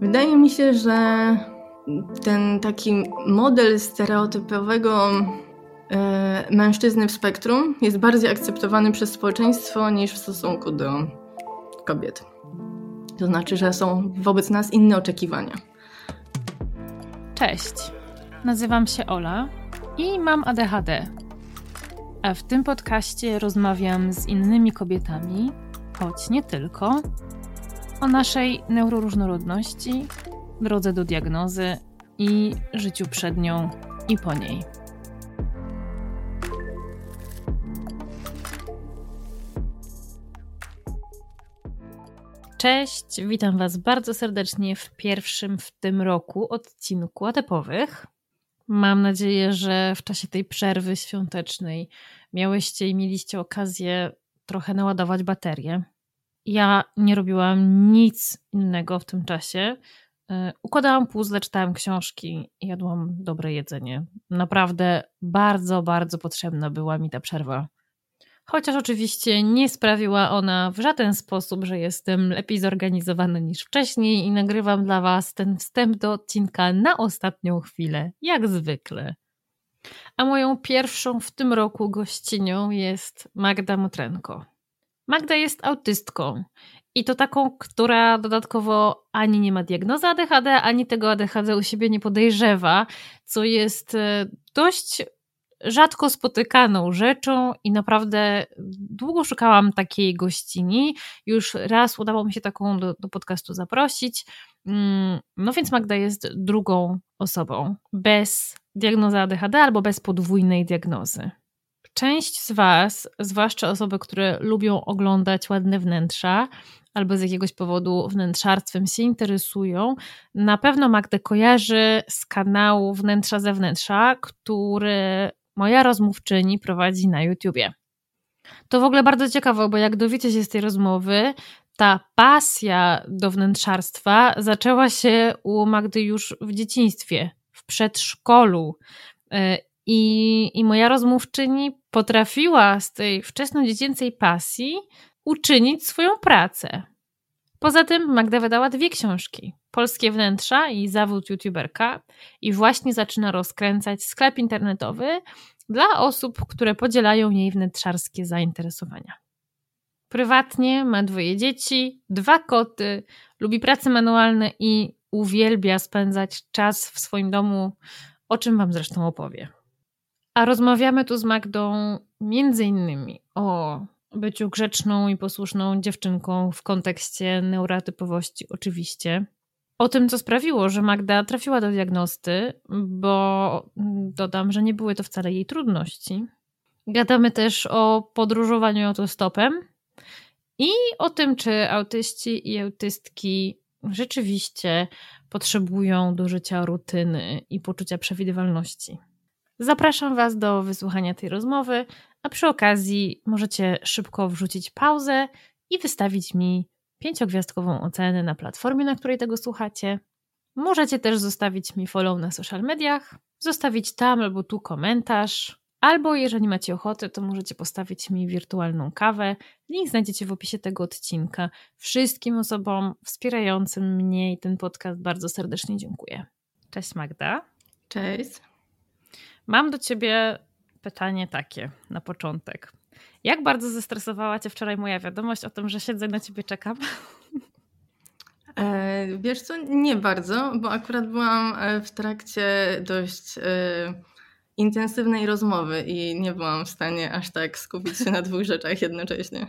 Wydaje mi się, że ten taki model stereotypowego e, mężczyzny w spektrum jest bardziej akceptowany przez społeczeństwo niż w stosunku do kobiet. To znaczy, że są wobec nas inne oczekiwania. Cześć, nazywam się Ola i mam ADHD. A w tym podcaście rozmawiam z innymi kobietami, choć nie tylko, o naszej neuroróżnorodności, drodze do diagnozy i życiu przed nią i po niej. Cześć, witam Was bardzo serdecznie w pierwszym w tym roku odcinku atepowych. Mam nadzieję, że w czasie tej przerwy świątecznej miałyście i mieliście okazję trochę naładować baterię. Ja nie robiłam nic innego w tym czasie. E, układałam puzzle, czytałam książki, jadłam dobre jedzenie. Naprawdę bardzo, bardzo potrzebna była mi ta przerwa. Chociaż oczywiście nie sprawiła ona w żaden sposób, że jestem lepiej zorganizowany niż wcześniej i nagrywam dla Was ten wstęp do odcinka na ostatnią chwilę, jak zwykle. A moją pierwszą w tym roku gościnią jest Magda Motrenko. Magda jest autystką i to taką, która dodatkowo ani nie ma diagnozy ADHD, ani tego ADHD u siebie nie podejrzewa, co jest e, dość rzadko spotykaną rzeczą i naprawdę długo szukałam takiej gościni. Już raz udało mi się taką do, do podcastu zaprosić. Mm, no więc Magda jest drugą osobą bez diagnozy ADHD albo bez podwójnej diagnozy. Część z Was, zwłaszcza osoby, które lubią oglądać ładne wnętrza, albo z jakiegoś powodu wnętrzarstwem się interesują, na pewno Magdę kojarzy z kanału Wnętrza Zewnętrza, który moja rozmówczyni prowadzi na YouTubie. To w ogóle bardzo ciekawe, bo jak dowiecie się z tej rozmowy, ta pasja do wnętrzarstwa zaczęła się u Magdy już w dzieciństwie, w przedszkolu. I, I moja rozmówczyni potrafiła z tej wczesnodziecięcej pasji uczynić swoją pracę. Poza tym Magda wydała dwie książki: Polskie wnętrza i zawód youtuberka, i właśnie zaczyna rozkręcać sklep internetowy dla osób, które podzielają jej wnętrzarskie zainteresowania. Prywatnie ma dwoje dzieci, dwa koty, lubi prace manualne i uwielbia spędzać czas w swoim domu, o czym Wam zresztą opowie. A rozmawiamy tu z Magdą między innymi o byciu grzeczną i posłuszną dziewczynką w kontekście neurotypowości, oczywiście. O tym, co sprawiło, że Magda trafiła do diagnosty, bo dodam, że nie były to wcale jej trudności. Gadamy też o podróżowaniu autostopem i o tym, czy autyści i autystki rzeczywiście potrzebują do życia rutyny i poczucia przewidywalności. Zapraszam Was do wysłuchania tej rozmowy, a przy okazji możecie szybko wrzucić pauzę i wystawić mi pięciogwiazdkową ocenę na platformie, na której tego słuchacie. Możecie też zostawić mi follow na social mediach, zostawić tam albo tu komentarz, albo jeżeli macie ochotę, to możecie postawić mi wirtualną kawę. Link znajdziecie w opisie tego odcinka. Wszystkim osobom wspierającym mnie i ten podcast bardzo serdecznie dziękuję. Cześć Magda. Cześć. Mam do ciebie pytanie takie na początek. Jak bardzo zestresowała cię wczoraj moja wiadomość o tym, że siedzę na ciebie czekam? E, wiesz co, nie bardzo, bo akurat byłam e, w trakcie dość e, intensywnej rozmowy i nie byłam w stanie aż tak skupić się na dwóch rzeczach jednocześnie.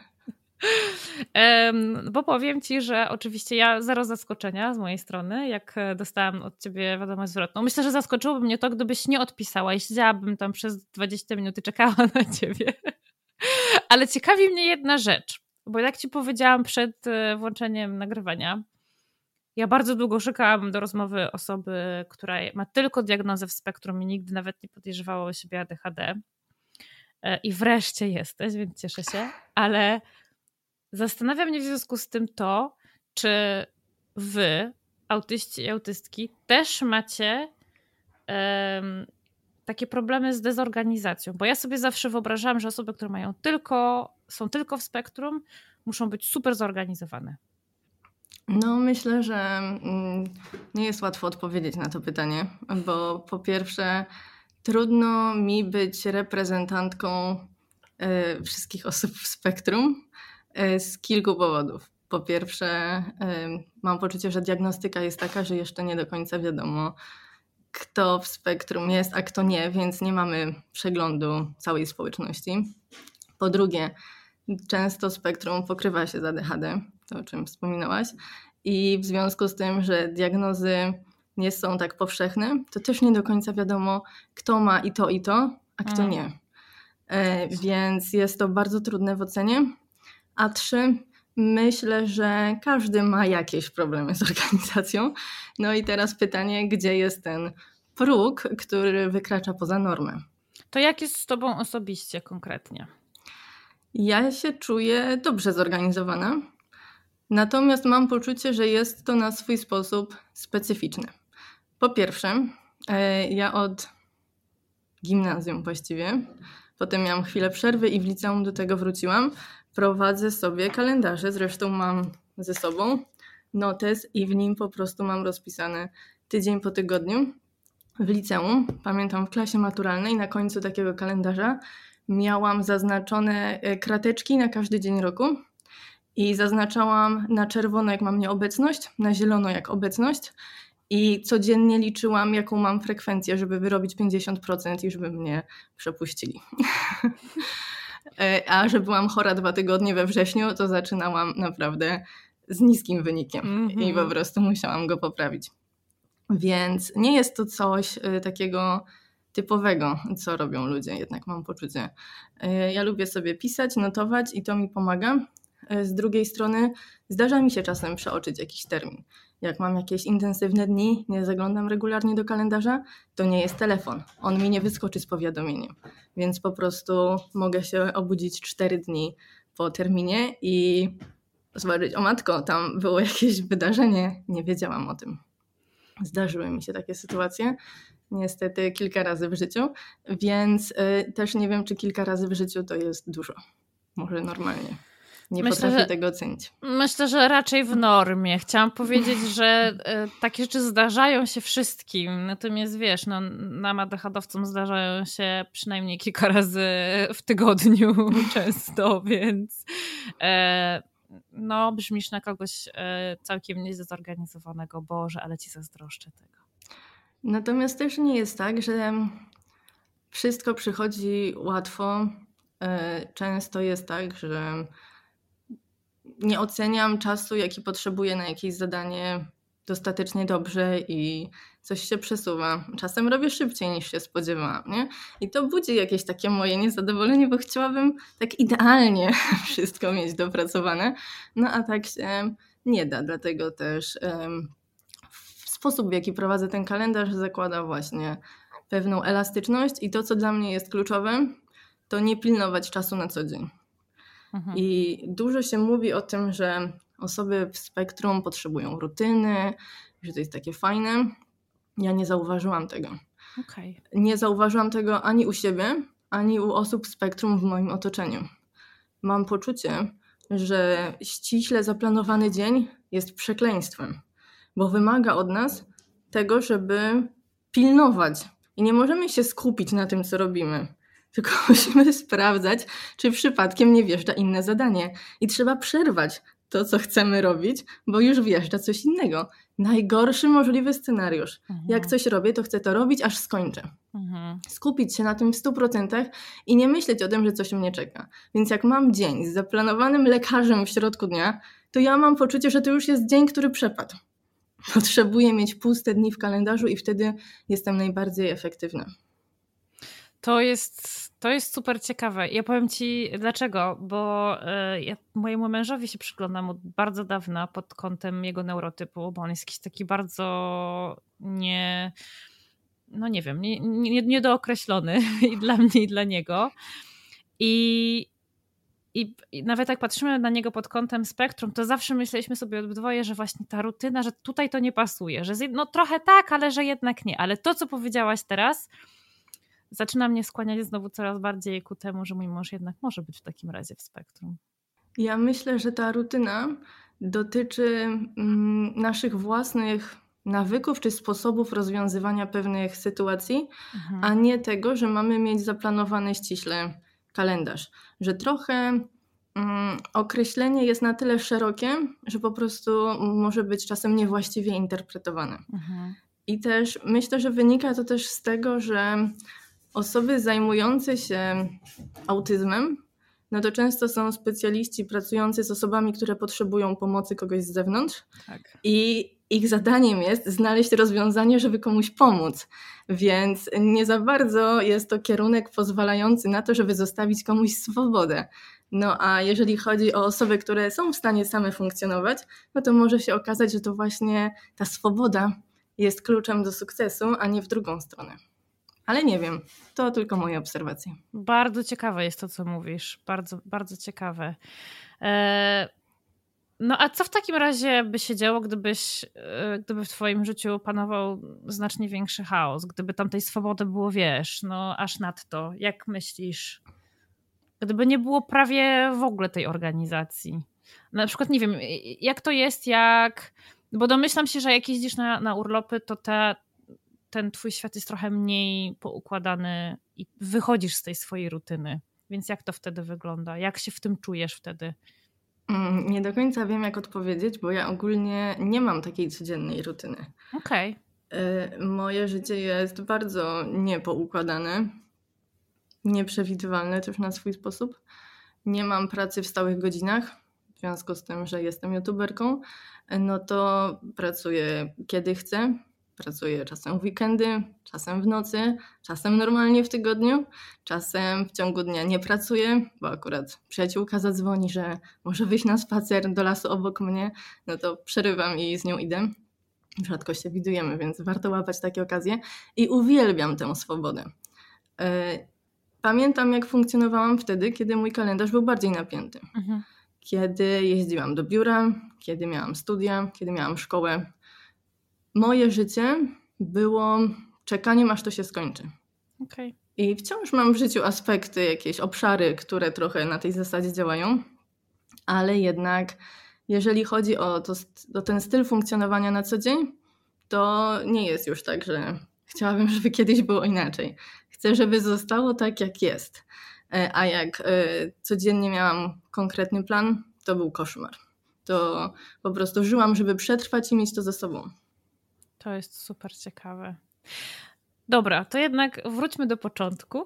Bo powiem ci, że oczywiście ja zero zaskoczenia z mojej strony, jak dostałam od ciebie wiadomość zwrotną. Myślę, że zaskoczyłoby mnie to, gdybyś nie odpisała i siedziałabym tam przez 20 minut i czekała na ciebie. Ale ciekawi mnie jedna rzecz, bo jak ci powiedziałam przed e, włączeniem nagrywania, ja bardzo długo szukałam do rozmowy osoby, która ma tylko diagnozę w spektrum i nigdy nawet nie podejrzewała o siebie ADHD. E, I wreszcie jesteś, więc cieszę się, ale zastanawia mnie w związku z tym to, czy wy, autyści i autystki, też macie um, takie problemy z dezorganizacją, bo ja sobie zawsze wyobrażałam, że osoby, które mają tylko, są tylko w spektrum, muszą być super zorganizowane. No, myślę, że mm, nie jest łatwo odpowiedzieć na to pytanie, bo po pierwsze, trudno mi być reprezentantką y, wszystkich osób w spektrum z kilku powodów. Po pierwsze, y, mam poczucie, że diagnostyka jest taka, że jeszcze nie do końca wiadomo, kto w spektrum jest, a kto nie, więc nie mamy przeglądu całej społeczności. Po drugie, często spektrum pokrywa się z ADHD, to o czym wspominałaś, i w związku z tym, że diagnozy nie są tak powszechne, to też nie do końca wiadomo, kto ma i to, i to, a kto mm. nie. E, więc jest to bardzo trudne w ocenie. A trzy, myślę, że każdy ma jakieś problemy z organizacją. No i teraz pytanie, gdzie jest ten próg, który wykracza poza normę? To jak jest z Tobą osobiście konkretnie? Ja się czuję dobrze zorganizowana, natomiast mam poczucie, że jest to na swój sposób specyficzne. Po pierwsze, e, ja od gimnazjum właściwie, potem miałam chwilę przerwy i w liceum do tego wróciłam. Prowadzę sobie kalendarze, zresztą mam ze sobą notes i w nim po prostu mam rozpisane tydzień po tygodniu. W liceum, pamiętam w klasie maturalnej, na końcu takiego kalendarza miałam zaznaczone e, krateczki na każdy dzień roku i zaznaczałam na czerwono, jak mam nieobecność, na zielono, jak obecność i codziennie liczyłam, jaką mam frekwencję, żeby wyrobić 50% i żeby mnie przepuścili. E, a że byłam chora dwa tygodnie we wrześniu, to zaczynałam naprawdę z niskim wynikiem mm -hmm. i po prostu musiałam go poprawić. Więc nie jest to coś e, takiego typowego, co robią ludzie, jednak mam poczucie. E, ja lubię sobie pisać, notować i to mi pomaga. Z drugiej strony zdarza mi się czasem przeoczyć jakiś termin jak mam jakieś intensywne dni, nie zaglądam regularnie do kalendarza, to nie jest telefon. On mi nie wyskoczy z powiadomieniem. Więc po prostu mogę się obudzić 4 dni po terminie i zobaczyć, o matko, tam było jakieś wydarzenie, nie wiedziałam o tym. Zdarzyły mi się takie sytuacje, niestety kilka razy w życiu, więc y, też nie wiem, czy kilka razy w życiu to jest dużo. Może normalnie. Nie myślę, potrafię że, tego ocenić. Myślę, że raczej w normie. Chciałam powiedzieć, że e, takie rzeczy zdarzają się wszystkim. Natomiast wiesz, no, nam ADHD-owcom zdarzają się przynajmniej kilka razy w tygodniu często, więc e, no brzmisz na kogoś e, całkiem nieźle zorganizowanego. Boże, ale ci zazdroszczę tego. Natomiast też nie jest tak, że wszystko przychodzi łatwo. E, często jest tak, że nie oceniam czasu, jaki potrzebuję na jakieś zadanie dostatecznie dobrze i coś się przesuwa. Czasem robię szybciej niż się spodziewałam, nie? I to budzi jakieś takie moje niezadowolenie, bo chciałabym tak idealnie wszystko mieć dopracowane, no a tak się nie da, dlatego też um, sposób, w jaki prowadzę ten kalendarz zakłada właśnie pewną elastyczność i to, co dla mnie jest kluczowe, to nie pilnować czasu na co dzień. Mhm. I dużo się mówi o tym, że osoby w spektrum potrzebują rutyny, że to jest takie fajne. Ja nie zauważyłam tego. Okay. Nie zauważyłam tego ani u siebie, ani u osób w spektrum w moim otoczeniu. Mam poczucie, że ściśle zaplanowany dzień jest przekleństwem, bo wymaga od nas tego, żeby pilnować. I nie możemy się skupić na tym, co robimy tylko musimy sprawdzać, czy przypadkiem nie wjeżdża inne zadanie. I trzeba przerwać to, co chcemy robić, bo już wjeżdża coś innego. Najgorszy możliwy scenariusz. Mhm. Jak coś robię, to chcę to robić, aż skończę. Mhm. Skupić się na tym w 100% i nie myśleć o tym, że coś mnie czeka. Więc jak mam dzień z zaplanowanym lekarzem w środku dnia, to ja mam poczucie, że to już jest dzień, który przepadł. Potrzebuję mieć puste dni w kalendarzu i wtedy jestem najbardziej efektywna. To jest, to jest super ciekawe. Ja powiem ci dlaczego, bo e, ja mojemu mężowi się przyglądam od bardzo dawna pod kątem jego neurotypu, bo on jest jakiś taki bardzo nie, no nie wiem, nie, nie, niedookreślony i dla mnie, i dla niego. I, i, nawet jak patrzymy na niego pod kątem spektrum, to zawsze myśleliśmy sobie obydwoje, że właśnie ta rutyna, że tutaj to nie pasuje, że no trochę tak, ale że jednak nie. Ale to, co powiedziałaś teraz, zaczyna mnie skłaniać znowu coraz bardziej ku temu, że mój mąż jednak może być w takim razie w spektrum. Ja myślę, że ta rutyna dotyczy mm, naszych własnych nawyków czy sposobów rozwiązywania pewnych sytuacji, mhm. a nie tego, że mamy mieć zaplanowany ściśle kalendarz. Że trochę mm, określenie jest na tyle szerokie, że po prostu może być czasem niewłaściwie interpretowane. Mhm. I też myślę, że wynika to też z tego, że osoby zajmujące się autyzmem, no to często są specjaliści pracujący z osobami, które potrzebują pomocy kogoś z zewnątrz. Tak. I ich zadaniem jest znaleźć rozwiązanie, żeby komuś pomóc. Więc nie za bardzo jest to kierunek pozwalający na to, żeby zostawić komuś swobodę. No a jeżeli chodzi o osoby, które są w stanie same funkcjonować, no to może się okazać, że to właśnie ta swoboda jest kluczem do sukcesu, a nie w drugą stronę. Ale nie wiem, to tylko moje obserwacje. Bardzo ciekawe jest to, co mówisz. Bardzo, bardzo ciekawe. E, no a co w takim razie by się działo, gdybyś, e, gdyby w twoim życiu panował znacznie większy chaos, gdyby tam tej swobody było, wiesz, no aż nadto. Jak myślisz? Gdyby nie było prawie w ogóle tej organizacji. Na przykład, nie wiem, jak to jest, jak... Bo domyślam się, że jak jeździsz na, na urlopy, to te, ten twój świat jest trochę mniej poukładany i wychodzisz z tej swojej rutyny. Więc jak to wtedy wygląda? Jak się w tym czujesz wtedy? Mm, nie do końca wiem, jak odpowiedzieć, bo ja ogólnie nie mam takiej codziennej rutyny. Okej. Okay. Moje życie jest bardzo niepoukładane, nieprzewidywalne też na swój sposób. Nie mam pracy w stałych godzinach, w związku z tym, że jestem youtuberką, no to pracuję kiedy chcę, Pracuję czasem w weekendy, czasem w nocy, czasem normalnie w tygodniu, czasem w ciągu dnia nie pracuję, bo akurat przyjaciółka zadzwoni, że może wyjść na spacer do lasu obok mnie, no to przerywam i z nią idę. Rzadko się widujemy, więc warto łapać takie okazje i uwielbiam tę swobodę. E, pamiętam, jak funkcjonowałam wtedy, kiedy mój kalendarz był bardziej napięty. Mhm. Kiedy jeździłam do biura, kiedy miałam studia, kiedy miałam szkołę, moje życie było czekaniem, aż to się skończy. Okay. I wciąż mam w życiu aspekty, jakieś obszary, które trochę na tej zasadzie działają, ale jednak jeżeli chodzi o, to, o ten styl funkcjonowania na co dzień, to nie jest już tak, że chciałabym, żeby kiedyś było inaczej. Chcę, żeby zostało tak, jak jest. E, a jak e, codziennie miałam konkretny plan, to był koszmar. To po prostu żyłam, żeby przetrwać i mieć to ze sobą. To jest super ciekawe. Dobra, to jednak wróćmy do początku.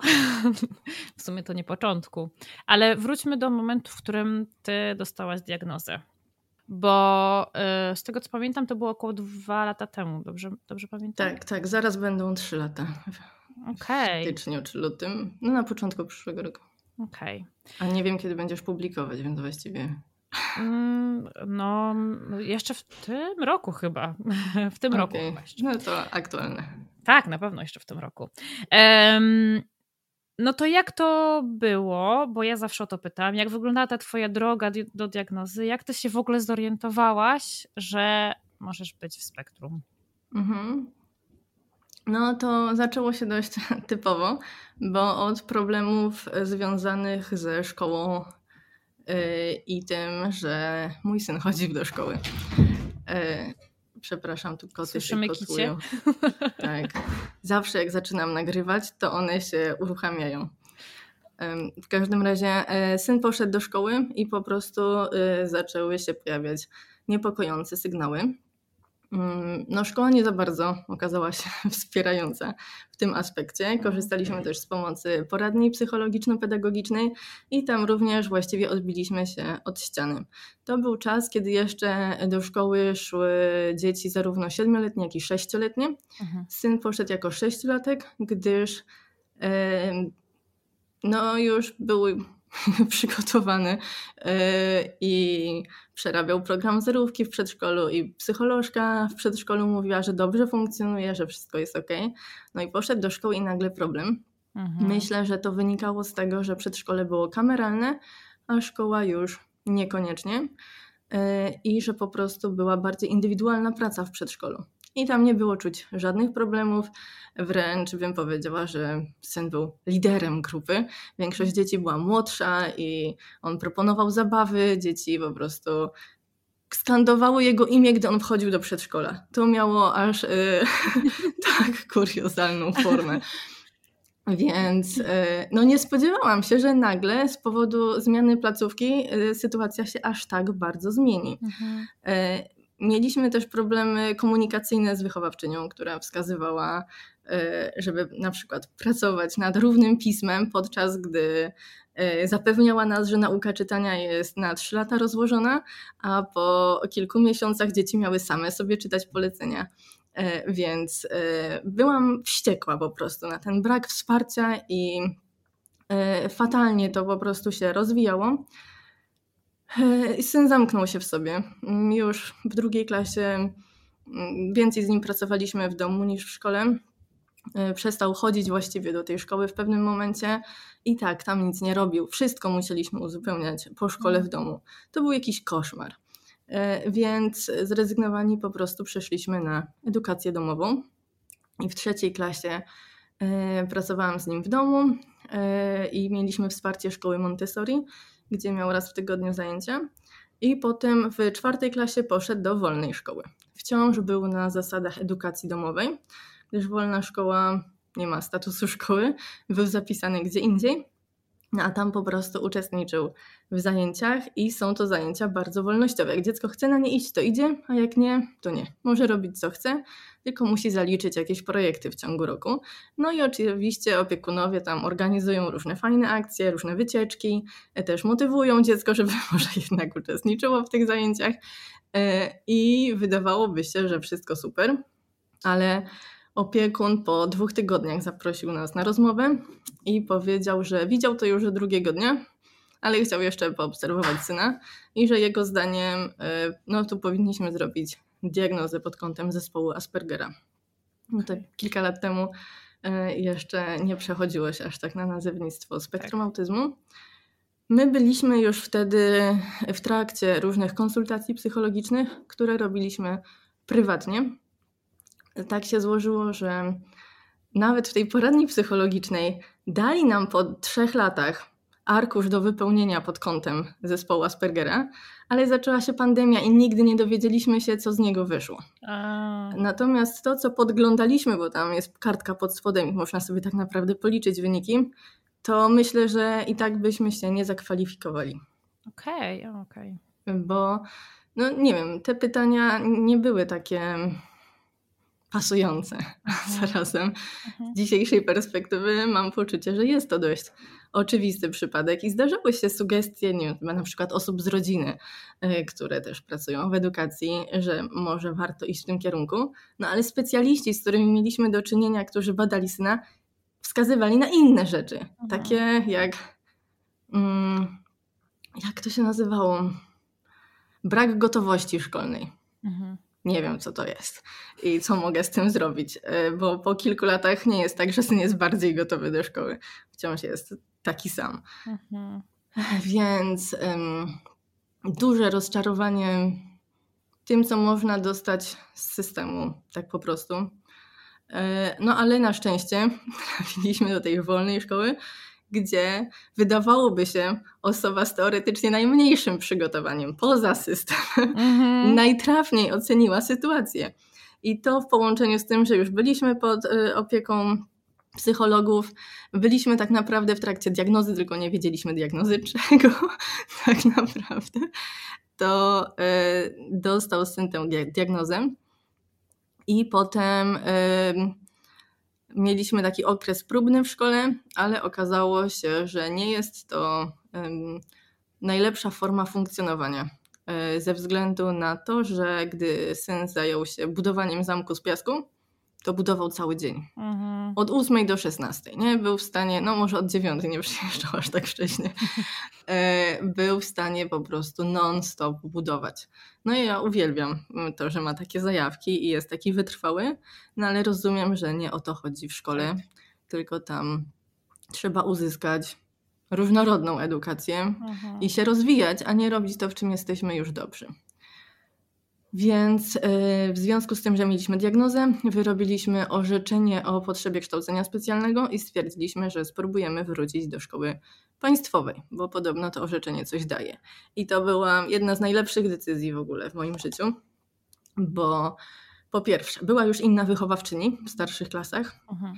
w sumie to nie początku, ale wróćmy do momentu, w którym ty dostałaś diagnozę. Bo y, z tego co pamiętam, to było około dwa lata temu, dobrze, dobrze pamiętam? Tak, tak, zaraz będą trzy lata. Okay. W styczniu czy lutym, no na początku przyszłego roku. Okej. Okay. A nie wiem, kiedy będziesz publikować, więc właściwie no, jeszcze w tym roku chyba. W tym okay. roku. No to aktualne. Tak, na pewno jeszcze w tym roku. Um, no to jak to było? Bo ja zawsze o to pytam. Jak wyglądała ta twoja droga do diagnozy? Jak ty się w ogóle zorientowałaś, że możesz być w spektrum? Mhm. No to zaczęło się dość typowo, bo od problemów związanych ze szkołą i tym, że mój syn chodzi do szkoły. E, przepraszam, tu koty Słyszymy się kotują. Tak. Zawsze jak zaczynam nagrywać, to one się uruchamiają. W każdym razie e, syn poszedł do szkoły i po prostu zaczęły się pojawiać niepokojące sygnały. Mm, no, szkoła nie za bardzo okazała się wspierająca w tym aspekcie. Korzystaliśmy też z pomocy poradni psychologiczno-pedagogicznej i tam również właściwie odbiliśmy się od ściany. To był czas, kiedy jeszcze do szkoły szły dzieci zarówno siedmioletnie, jak i sześcioletnie. Mhm. Syn poszedł jako sześciolatek, gdyż no, już był przygotowany e, i przerabiał program zerówki w przedszkolu i psycholożka w przedszkolu mówiła, że dobrze funkcjonuje, że wszystko jest ok. No i poszedł do szkoły i nagle problem. Mhm. Myślę, że to wynikało z tego, że przedszkole było kameralne, a szkoła już niekoniecznie e, i że po prostu była bardziej indywidualna praca w przedszkolu. I tam nie było czuć żadnych problemów, wręcz bym powiedziała, że syn był liderem grupy. Większość dzieci była młodsza i on proponował zabawy, dzieci po prostu skandowały jego imię, gdy on wchodził do przedszkola. To miało aż yy, tak kuriozalną formę. Więc yy, no nie spodziewałam się, że nagle z powodu zmiany placówki yy, sytuacja się aż tak bardzo zmieni. Mhm. Mieliśmy też problemy komunikacyjne z wychowawczynią, która wskazywała, żeby na przykład pracować nad równym pismem, podczas gdy E, zapewniała nas, że nauka czytania jest na 3 lata rozłożona, a po kilku miesiącach dzieci miały same sobie czytać polecenia. E, więc e, byłam wściekła po prostu na ten brak wsparcia i fatalnie to po prostu się rozwijało. Syn zamknął się w sobie. Już w drugiej klasie mm, więcej z nim pracowaliśmy w domu niż w szkole. Y, przestał chodzić właściwie do tej szkoły w pewnym momencie i tak, tam nic nie robił. Wszystko musieliśmy uzupełniać po szkole w domu. To był jakiś koszmar. Y, więc zrezygnowani po prostu przeszliśmy na edukację domową. I w trzeciej klasie pracowałam z nim w domu i mieliśmy wsparcie szkoły Montessori, gdzie miał raz w tygodniu zajęcia. I potem w czwartej klasie poszedł do wolnej szkoły. Wciąż był na zasadach edukacji domowej gdyż wolna szkoła nie ma statusu szkoły, był zapisany gdzie indziej, a tam po prostu uczestniczył w zajęciach i są to zajęcia bardzo wolnościowe. Jak dziecko chce na nie iść, to idzie, a jak nie, to nie. Może robić co chce, tylko musi zaliczyć jakieś projekty w ciągu roku. No i oczywiście opiekunowie tam organizują różne fajne akcje, różne wycieczki, też motywują dziecko, żeby może jednak uczestniczyło w tych zajęciach. E, I wydawałoby się, że wszystko super, ale Opiekun po dwóch tygodniach zaprosił nas na rozmowę i powiedział, że widział to już drugiego dnia, ale chciał jeszcze poobserwować syna i że jego zdaniem e, no tu powinniśmy zrobić diagnozę pod kątem zespołu Aspergera. No to kilka lat temu e, jeszcze nie przechodziło się aż tak na nazewnictwo spektrum tak. autyzmu. My byliśmy już wtedy w trakcie różnych konsultacji psychologicznych, które robiliśmy prywatnie tak się złożyło, że nawet w tej poradni psychologicznej dali nam po trzech latach arkusz do wypełnienia pod kątem zespołu Aspergera, ale zaczęła się pandemia i nigdy nie dowiedzieliśmy się, co z niego wyszło. A. Natomiast to, co podglądaliśmy, bo tam jest kartka pod spodem i można sobie tak naprawdę policzyć wyniki, to myślę, że i tak byśmy się nie zakwalifikowali. Okej, okay, okej. Okay. Bo, no nie wiem, te pytania nie były takie pasujące mhm. zarazem. Mhm. Z dzisiejszej perspektywy mam poczucie, że jest to dość oczywisty przypadek i zdarzały się sugestie, nie wiem, na przykład osób z rodziny, e, które też pracują w edukacji, że może warto iść w tym kierunku, no ale specjaliści, z którymi mieliśmy do czynienia, którzy badali syna, wskazywali na inne rzeczy, mhm. takie jak mm, jak to się nazywało? Brak gotowości szkolnej. Mhm nie wiem, co to jest i co mogę z tym zrobić, e, bo po kilku latach nie jest tak, że syn jest bardziej gotowy do szkoły. Wciąż jest taki sam. Mhm. Więc um, duże rozczarowanie tym, co można dostać z systemu, tak po prostu. E, no ale na szczęście trafiliśmy do tej wolnej szkoły gdzie wydawałoby się osoba z teoretycznie najmniejszym przygotowaniem poza systemem mhm. najtrafniej oceniła sytuację. I to w połączeniu z tym, że już byliśmy pod y, opieką psychologów, byliśmy tak naprawdę w trakcie diagnozy, tylko nie wiedzieliśmy diagnozy czego tak naprawdę, to y, dostał syn tę diagnozę. I potem y, mieliśmy taki okres próbny w szkole, ale okazało się, że nie jest to um, najlepsza forma funkcjonowania. E, ze względu na to, że gdy syn zajął się budowaniem zamku z piasku, to budował cały dzień. Mhm. Od 8 do 16. Nie? Był w stanie, no może od 9 nie przyjeżdżał aż tak wcześnie. E, był w stanie po prostu non-stop budować. No i ja uwielbiam to, że ma takie zajawki i jest taki wytrwały, no ale rozumiem, że nie o to chodzi w szkole, tak. tylko tam trzeba uzyskać różnorodną edukację mhm. i się rozwijać, a nie robić to, w czym jesteśmy już dobrzy. Więc w związku z tym, że mieliśmy diagnozę, wyrobiliśmy orzeczenie o potrzebie kształcenia specjalnego i stwierdziliśmy, że spróbujemy wrócić do szkoły państwowej, bo podobno to orzeczenie coś daje. I to była jedna z najlepszych decyzji w ogóle w moim życiu, bo po pierwsze, była już inna wychowawczyni w starszych klasach. Mhm.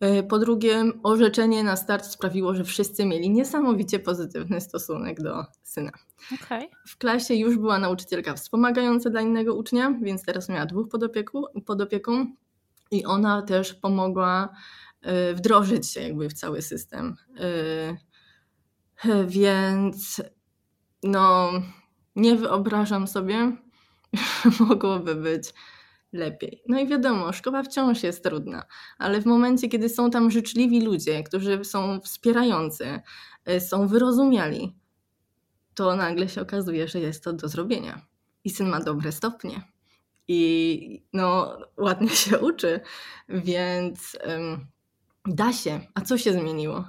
E, po drugie, orzeczenie na start sprawiło, że wszyscy mieli niesamowicie pozytywny stosunek do syna. Okay. W klasie już była nauczycielka wspomagająca dla innego ucznia, więc teraz miała dwóch podopieku, pod opieką i ona też pomogła e, wdrożyć się jakby w cały system. E, więc no, nie wyobrażam sobie, że mogłoby być lepiej. No i wiadomo, szkoła wciąż jest trudna, ale w momencie, kiedy są tam życzliwi ludzie, którzy są wspierający, y, są wyrozumiali, to nagle się okazuje, że jest to do zrobienia. I syn ma dobre stopnie. I no, ładnie się uczy, więc da się. A co się zmieniło?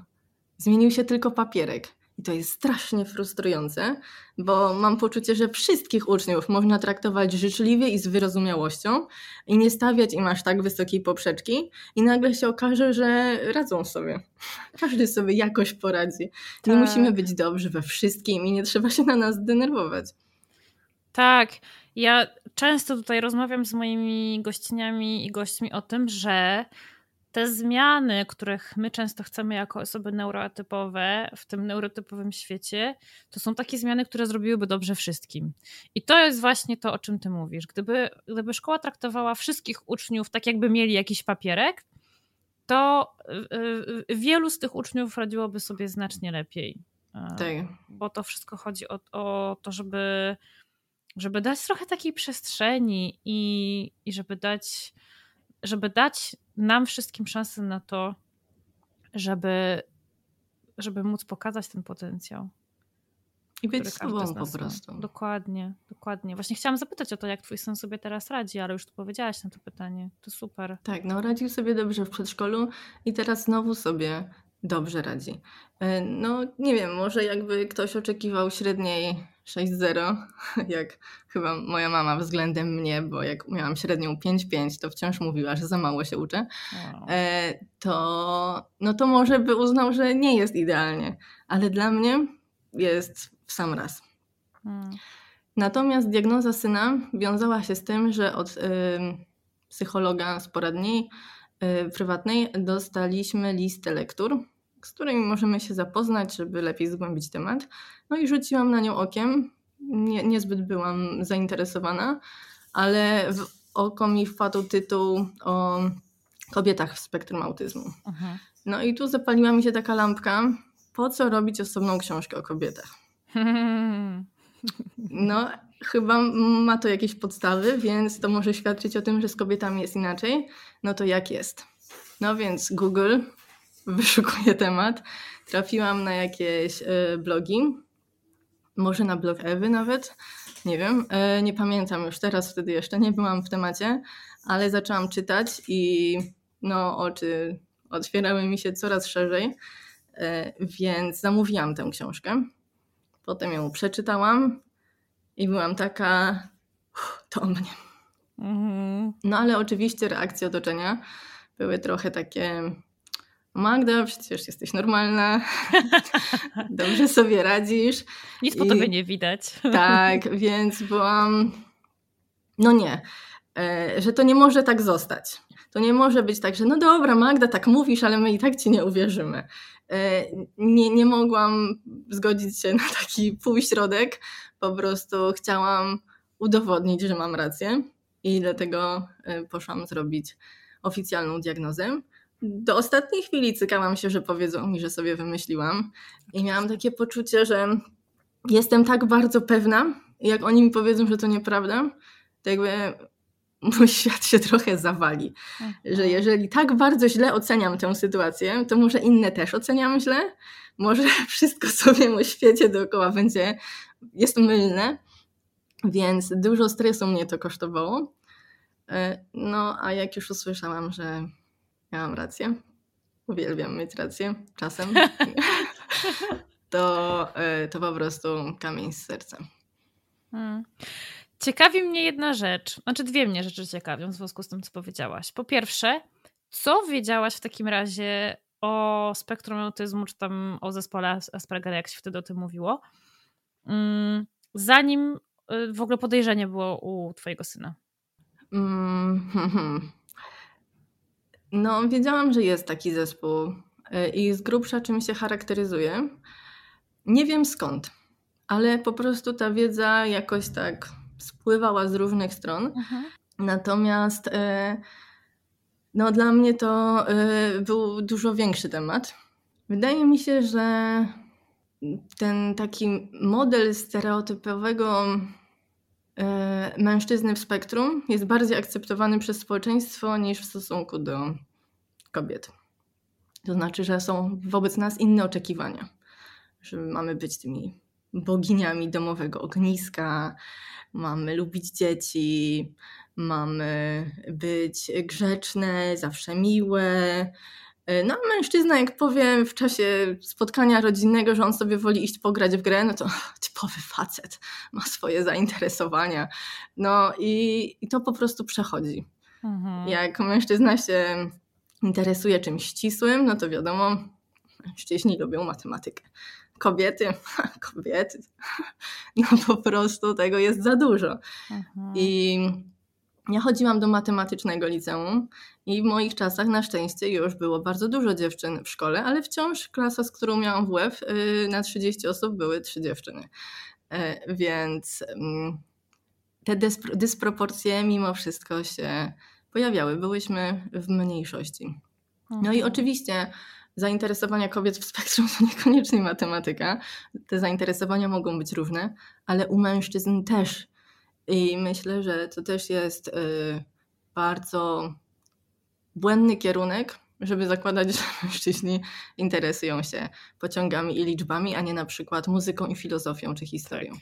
Zmienił się tylko papierek. I to jest strasznie frustrujące, bo mam poczucie, że wszystkich uczniów można traktować życzliwie i z wyrozumiałością i nie stawiać im aż tak wysokiej poprzeczki i nagle się okaże, że radzą sobie. Każdy sobie jakoś poradzi. Tak. Nie musimy być dobrzy we wszystkim i nie trzeba się na nas denerwować. Tak. Ja często tutaj rozmawiam z moimi gościniami i gośćmi o tym, że te zmiany, których my często chcemy jako osoby neurotypowe w tym neurotypowym świecie, to są takie zmiany, które zrobiłyby dobrze wszystkim. I to jest właśnie to, o czym ty mówisz. Gdyby, gdyby szkoła traktowała wszystkich uczniów tak, jakby mieli jakiś papierek, to y, y, wielu z tych uczniów radziłoby sobie znacznie lepiej. Tak. Bo to wszystko chodzi o, o to, żeby, żeby dać trochę takiej przestrzeni i, i żeby dać żeby dać nam wszystkim szansę na to, żeby, żeby móc pokazać ten potencjał. I być sobą po prostu. Ma. Dokładnie, dokładnie. Właśnie chciałam zapytać o to, jak twój syn sobie teraz radzi, ale już tu powiedziałaś na to pytanie. To super. Tak, no radził sobie dobrze w przedszkolu i teraz znowu sobie dobrze radzi. E, no nie wiem, może jakby ktoś oczekiwał średniej 6-0, jak chyba moja mama względem mnie, bo jak miałam średnią 5-5, to wciąż mówiła, że za mało się uczę. E, to, no to może by uznał, że nie jest idealnie, ale dla mnie jest w sam raz. Hmm. Natomiast diagnoza syna wiązała się z tym, że od y, psychologa z poradni y, prywatnej dostaliśmy listę lektur, z którymi możemy się zapoznać, żeby lepiej zgłębić temat. No i rzuciłam na nią okiem. Nie, niezbyt byłam zainteresowana, ale w oko mi wpadł tytuł o kobietach w spektrum autyzmu. No i tu zapaliła mi się taka lampka, po co robić osobną książkę o kobietach? No, chyba ma to jakieś podstawy, więc to może świadczyć o tym, że z kobietami jest inaczej. No to jak jest? No więc Google wyszukuję temat. Trafiłam na jakieś y, blogi, może na blog Ewy nawet, nie wiem, y, nie pamiętam już teraz, wtedy jeszcze nie byłam w temacie, ale zaczęłam czytać i no oczy otwierały mi się coraz szerzej, y, więc zamówiłam tę książkę. Potem ją przeczytałam i byłam taka, to o mnie. Mhm. No ale oczywiście reakcje otoczenia były trochę takie Magda, przecież jesteś normalna, dobrze sobie radzisz. Nic po I, tobie nie widać. Tak, więc byłam, no nie, e, że to nie może tak zostać. To nie może być tak, że no dobra, Magda, tak mówisz, ale my i tak ci nie uwierzymy. E, nie, nie mogłam zgodzić się na taki półśrodek. Po prostu chciałam udowodnić, że mam rację i dlatego e, poszłam zrobić oficjalną diagnozę do ostatniej chwili cykałam się, że powiedzą mi, że sobie wymyśliłam. I miałam takie poczucie, że jestem tak bardzo pewna, jak oni mi powiedzą, że to nieprawda, to jakby mój świat się trochę zawali. Że mhm. jeżeli tak bardzo źle oceniam tę sytuację, to może inne też oceniam źle. Może wszystko, co wiem o świecie dookoła będzie, jest mylne. Więc dużo stresu mnie to kosztowało. E, no, a jak już usłyszałam, że miałam rację. Uwielbiam mieć rację czasem. to, e, to po prostu kamień z serca. Hmm. Ciekawi mnie jedna rzecz, znaczy dwie mnie rzeczy ciekawią w związku z tym, co powiedziałaś. Po pierwsze, co wiedziałaś w takim razie o spektrum autyzmu, czy tam o zespole Aspergera, jak się wtedy o tym mówiło, mm, zanim y, w ogóle podejrzenie było u twojego syna? Mm, hmm, hmm. No, wiedziałam, że jest taki zespół y, i z grubsza czym się charakteryzuje. Nie wiem skąd, ale po prostu ta wiedza jakoś tak spływała z różnych stron. Mhm. Natomiast y, no, dla mnie to był dużo większy temat. Wydaje mi się, że ten taki model stereotypowego E, mężczyzny w spektrum jest bardziej akceptowany przez społeczeństwo niż w stosunku do kobiet. To znaczy, że są wobec nas inne oczekiwania, że mamy być tymi boginiami domowego ogniska, mamy lubić dzieci, mamy być grzeczne, zawsze miłe, no, mężczyzna, jak powiem w czasie spotkania rodzinnego, że on sobie woli iść pograć w grę, no to typowy facet, ma swoje zainteresowania. No i, i to po prostu przechodzi. Mhm. Jak mężczyzna się interesuje czymś ścisłym, no to wiadomo, mężczyźni lubią matematykę. Kobiety, kobiety, no po prostu tego jest za dużo. Mhm. I ja chodziłam do matematycznego liceum i w moich czasach na szczęście już było bardzo dużo dziewczyn w szkole, ale wciąż klasa, z którą miałam WF, y, na 30 osób były trzy dziewczyny. E, więc mm, te dysproporcje mimo wszystko się pojawiały. Byłyśmy w mniejszości. No i oczywiście zainteresowania kobiet w spektrum to niekoniecznie matematyka. Te zainteresowania mogą być różne, ale u mężczyzn też i myślę, że to też jest y, bardzo błędny kierunek, żeby zakładać, że mężczyźni interesują się pociągami i liczbami, a nie na przykład muzyką i filozofią czy historią.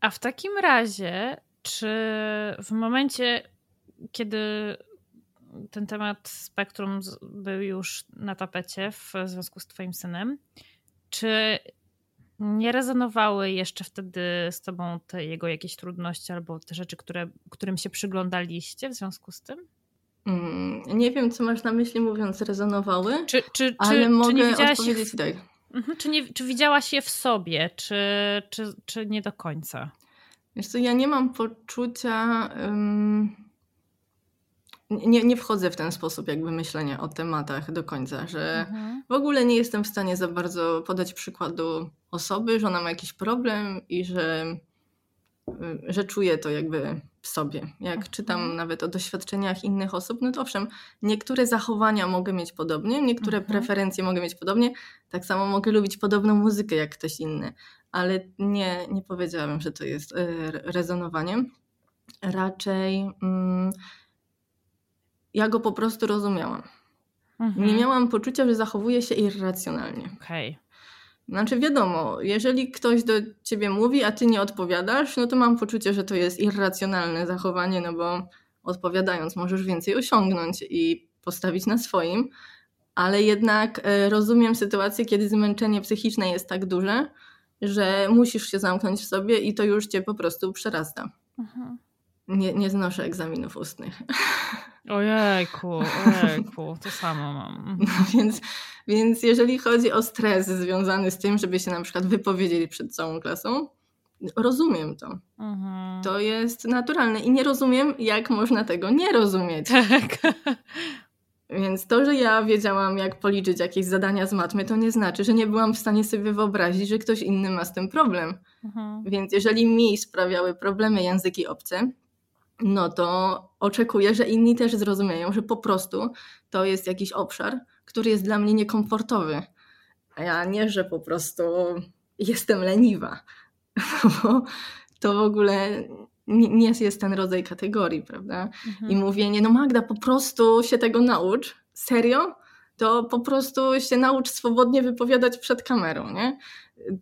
A w takim razie, czy w momencie, kiedy ten temat spektrum był już na tapecie w związku z Twoim synem, czy nie rezonowały jeszcze wtedy z tobą te jego jakieś trudności albo te rzeczy, które, którym się przyglądaliście w związku z tym? Mm, nie wiem, co masz na myśli mówiąc rezonowały, czy, czy, ale czy, mogę czy nie odpowiedzieć tak. Mhm, czy, nie, czy widziałaś je w sobie, czy, czy, czy nie do końca? Wiesz co, ja nie mam poczucia... Um nie, nie wchodzę w ten sposób jakby myślenia o tematach do końca, że mhm. w ogóle nie jestem w stanie za bardzo podać przykładu osoby, że ona ma jakiś problem i że, y, że czuję to jakby w sobie. Jak mhm. czytam nawet o doświadczeniach innych osób, no to owszem, niektóre zachowania mogę mieć podobnie, niektóre mhm. preferencje mogę mieć podobnie, tak samo mogę lubić podobną muzykę jak ktoś inny, ale nie, nie powiedziałabym, że to jest y, rezonowanie. Raczej... Mm, ja go po prostu rozumiałam. Mhm. Nie miałam poczucia, że zachowuje się irracjonalnie. Okej. Okay. Znaczy wiadomo, jeżeli ktoś do ciebie mówi, a ty nie odpowiadasz, no to mam poczucie, że to jest irracjonalne zachowanie, no bo odpowiadając możesz więcej osiągnąć i postawić na swoim, ale jednak e, rozumiem sytuację, kiedy zmęczenie psychiczne jest tak duże, że musisz się zamknąć w sobie i to już cię po prostu przerasta. Mhm. Nie, nie znoszę egzaminów ustnych. Ojejku, ojejku, to samo mam. No więc, więc jeżeli chodzi o stres związany z tym, żeby się na przykład wypowiedzieli przed całą klasą, rozumiem to. Mhm. To jest naturalne i nie rozumiem, jak można tego nie rozumieć. Tak. Więc to, że ja wiedziałam, jak policzyć jakieś zadania z matmy, to nie znaczy, że nie byłam w stanie sobie wyobrazić, że ktoś inny ma z tym problem. Mhm. Więc jeżeli mi sprawiały problemy języki obce, no to oczekuję, że inni też zrozumieją, że po prostu to jest jakiś obszar, który jest dla mnie niekomfortowy. A ja nie, że po prostu jestem leniwa. Bo to w ogóle nie jest ten rodzaj kategorii, prawda? Mhm. I mówienie, no Magda, po prostu się tego naucz. Serio? To po prostu się naucz swobodnie wypowiadać przed kamerą, nie?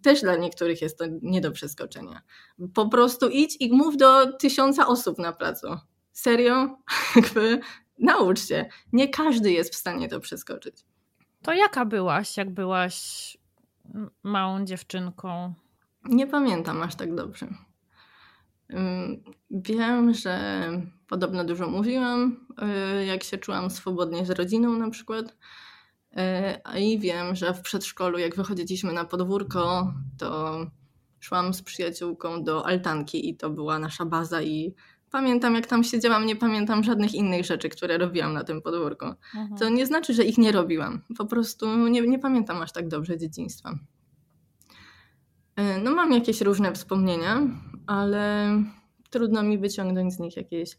też dla niektórych jest to nie do przeskoczenia. Po prostu idź i mów do tysiąca osób na placu. Serio? Jakby naucz się. Nie każdy jest w stanie to przeskoczyć. To jaka byłaś, jak byłaś małą dziewczynką? Nie pamiętam aż tak dobrze. Wiem, że podobno dużo mówiłam, y, jak się czułam swobodnie z rodziną na przykład. Y, I wiem, że w przedszkolu, jak wychodziliśmy na podwórko, to szłam z przyjaciółką do altanki i to była nasza baza i pamiętam jak tam siedziałam, nie pamiętam żadnych innych rzeczy, które robiłam na tym podwórku. Mhm. To nie znaczy, że ich nie robiłam. Po prostu nie, nie pamiętam aż tak dobrze dzieciństwa. E, no mam jakieś różne wspomnienia, ale trudno mi wyciągnąć z nich jakieś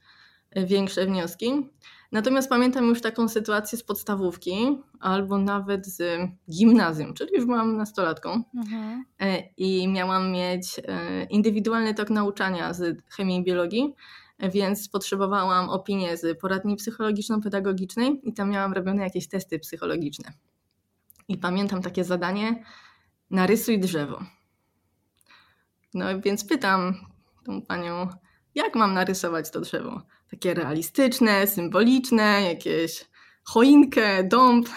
e, większe wnioski. Natomiast pamiętam już taką sytuację z podstawówki albo nawet z gimnazjum, czyli już byłam nastolatką mhm. E, i miałam mieć indywidualny tok nauczania z chemii i biologii, więc potrzebowałam opinię z poradni psychologiczno-pedagogicznej i tam miałam robione jakieś testy psychologiczne. I pamiętam takie zadanie: narysuj drzewo. No więc pytam tą panią, jak mam narysować to drzewo? Takie realistyczne, symboliczne, jakieś choinkę, dąb,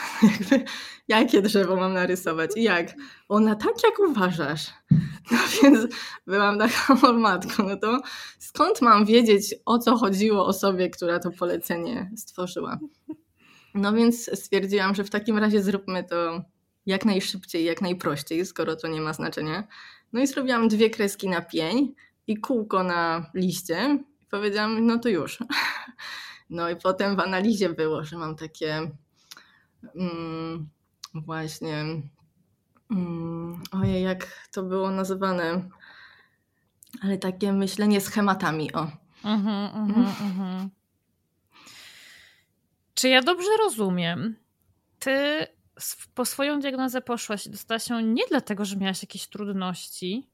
jakie drzewo mam narysować i jak? Ona tak jak uważasz. No więc byłam taką matką, no to skąd mam wiedzieć o co chodziło osobie, która to polecenie stworzyła? No więc stwierdziłam, że w takim razie zróbmy to jak najszybciej, jak najprościej, skoro to nie ma znaczenia. No i zrobiłam dwie kreski na pień i kółko na liście. I powiedziałam, no to już. No i potem w analizie było, że mam takie mm, właśnie mm, ojej, jak to było nazywane, ale takie myślenie schematami, o. Mhm, mhm, mhm. Czy ja dobrze rozumiem? Ty po swoją diagnozę poszłaś i dostałaś ją nie dlatego, że miałaś jakieś trudności,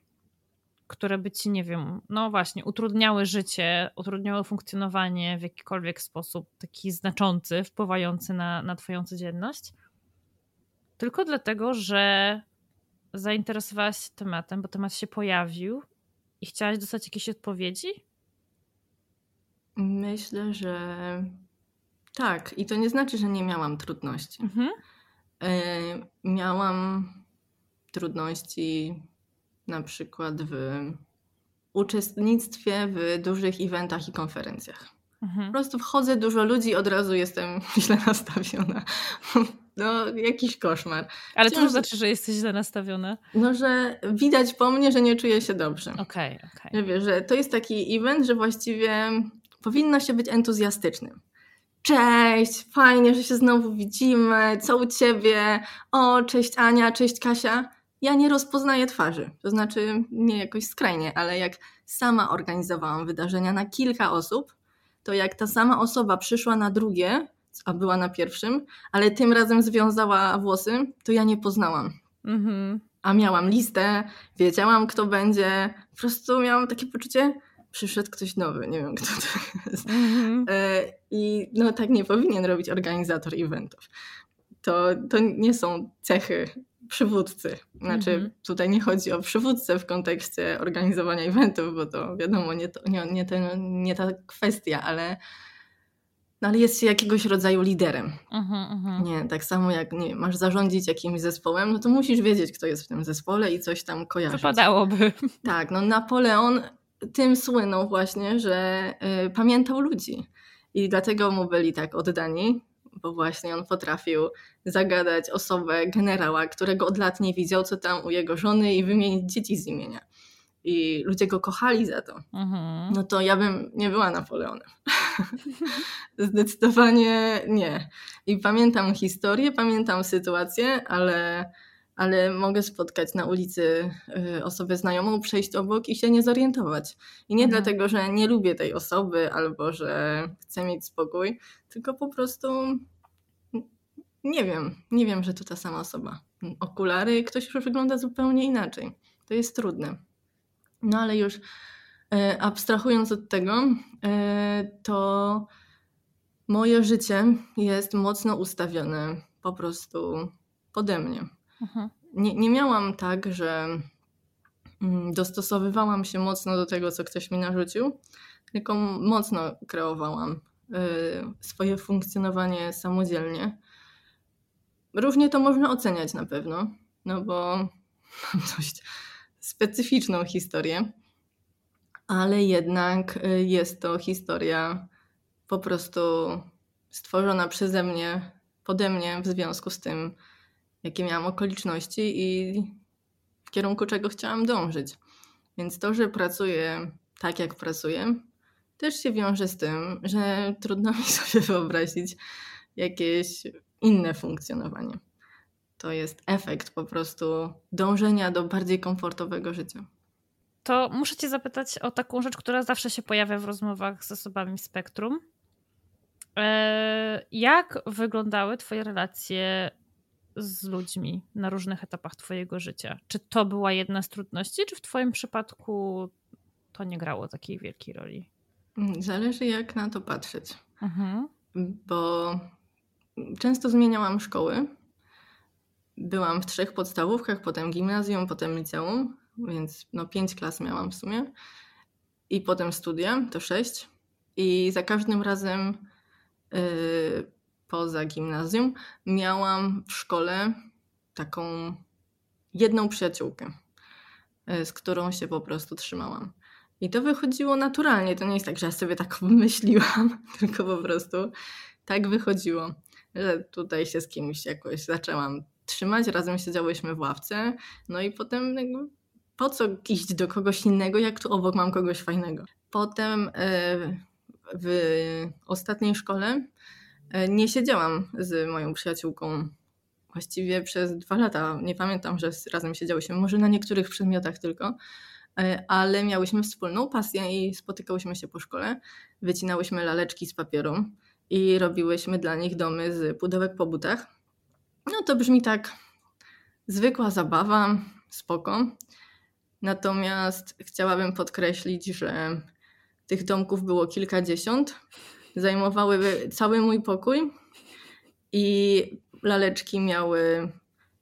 które by ci, nie wiem, no właśnie, utrudniały życie, utrudniały funkcjonowanie w jakikolwiek sposób taki znaczący, wpływający na, na twoją codzienność, tylko dlatego, że zainteresowałaś się tematem, bo temat się pojawił i chciałaś dostać jakieś odpowiedzi? Myślę, że tak. I to nie znaczy, że nie miałam trudności. Mhm. E, miałam trudności na przykład w uczestnictwie w dużych eventach i konferencjach. Mhm. Po prostu wchodzę, dużo ludzi, od razu jestem źle nastawiona. No, jakiś koszmar. Ale to znaczy, że jesteś źle nastawiona? No, że widać po mnie, że nie czuję się dobrze. Okej, okay, okej. Okay. Że, że to jest taki event, że właściwie powinno się być entuzjastycznym cześć, fajnie, że się znowu widzimy, co u ciebie, o, cześć Ania, cześć Kasia. Ja nie rozpoznaję twarzy, to znaczy nie jakoś skrajnie, ale jak sama organizowałam wydarzenia na kilka osób, to jak ta sama osoba przyszła na drugie, a była na pierwszym, ale tym razem związała włosy, to ja nie poznałam. Mhm. A miałam listę, wiedziałam kto będzie, po prostu miałam takie poczucie, przyszedł ktoś nowy, nie wiem kto to jest. Mm-hmm. I no tak nie powinien robić organizator eventów. To, to nie są cechy przywódcy. Znaczy, mm-hmm. tutaj nie chodzi o przywódcę w kontekście organizowania eventów, bo to wiadomo, nie, to, nie, nie, ten, nie ta kwestia, ale, no, ale jest się jakiegoś rodzaju liderem. Mm-hmm, nie, tak samo jak nie, masz zarządzić jakimś zespołem, no to musisz wiedzieć, kto jest w tym zespole i coś tam kojarzyć. Wypadałoby. Tak, no Napoleon tym słynął właśnie, że y, pamiętał ludzi. I dlatego mu byli tak oddani, bo właśnie on potrafił zagadać osobę generała, którego od lat nie widział, co tam u jego żony i wymienić dzieci z imienia. I ludzie go kochali za to. Mhm. No to ja bym nie była Napoleonem. Zdecydowanie nie. I pamiętam historię, pamiętam sytuację, ale ale mogę spotkać na ulicy y, osobę znajomą, przejść obok i się nie zorientować. I nie mhm. dlatego, że nie lubię tej osoby albo że chcę mieć spokój, tylko po prostu nie wiem, nie wiem, że to ta sama osoba. Okulary, ktoś już wygląda zupełnie inaczej. To jest trudne. No ale już y, abstrahując od tego, y, to moje życie jest mocno ustawione po prostu pode mnie. Mhm. Nie, nie miałam tak, że mm, dostosowywałam się mocno do tego, co ktoś mi narzucił, tylko mocno kreowałam y, swoje funkcjonowanie samodzielnie. Różnie to można oceniać na pewno, no bo mam dość specyficzną historię, ale jednak y, jest to historia po prostu stworzona przeze mnie, pode mnie w związku z tym, jakie miałam okoliczności i w kierunku czego chciałam dążyć. Więc to, że pracuję tak, jak pracuję, też się wiąże z tym, że trudno mi sobie wyobrazić jakieś inne funkcjonowanie. To jest efekt po prostu dążenia do bardziej komfortowego życia. To muszę Cię zapytać o taką rzecz, która zawsze się pojawia w rozmowach z osobami spektrum. E, jak wyglądały Twoje relacje z ludźmi na różnych etapach Twojego życia? Czy to była jedna z trudności, czy w Twoim przypadku to nie grało takiej wielkiej roli? Zależy, jak na to patrzeć. Mhm. Bo często zmieniałam szkoły. Byłam w trzech podstawówkach, potem gimnazjum, potem liceum, więc no pięć klas miałam w sumie. I potem studia, to sześć. I za każdym razem yy, poza gimnazjum miałam w szkole taką jedną przyjaciółkę, yy, z którą się po prostu trzymałam. I to wychodziło naturalnie. To nie jest tak, że ja sobie tak wymyśliłam, tylko po prostu tak wychodziło, że tutaj się z kimś jakoś zaczęłam trzymać. Razem siedziałyśmy w ławce, no i potem jakby, po co iść do kogoś innego, jak tu obok mam kogoś fajnego. Potem e, w ostatniej szkole e, nie siedziałam z moją przyjaciółką właściwie przez dwa lata. Nie pamiętam, że razem siedziałyśmy, może na niektórych przedmiotach tylko E, ale miałyśmy wspólną pasję i spotykałyśmy się po szkole, wycinałyśmy laleczki z papieru i robiłyśmy dla nich domy z pudełek po butach. No to brzmi tak. Zwykła zabawa, spoko. Natomiast chciałabym podkreślić, że tych domków było kilkadziesiąt, zajmowały cały mój pokój i laleczki miały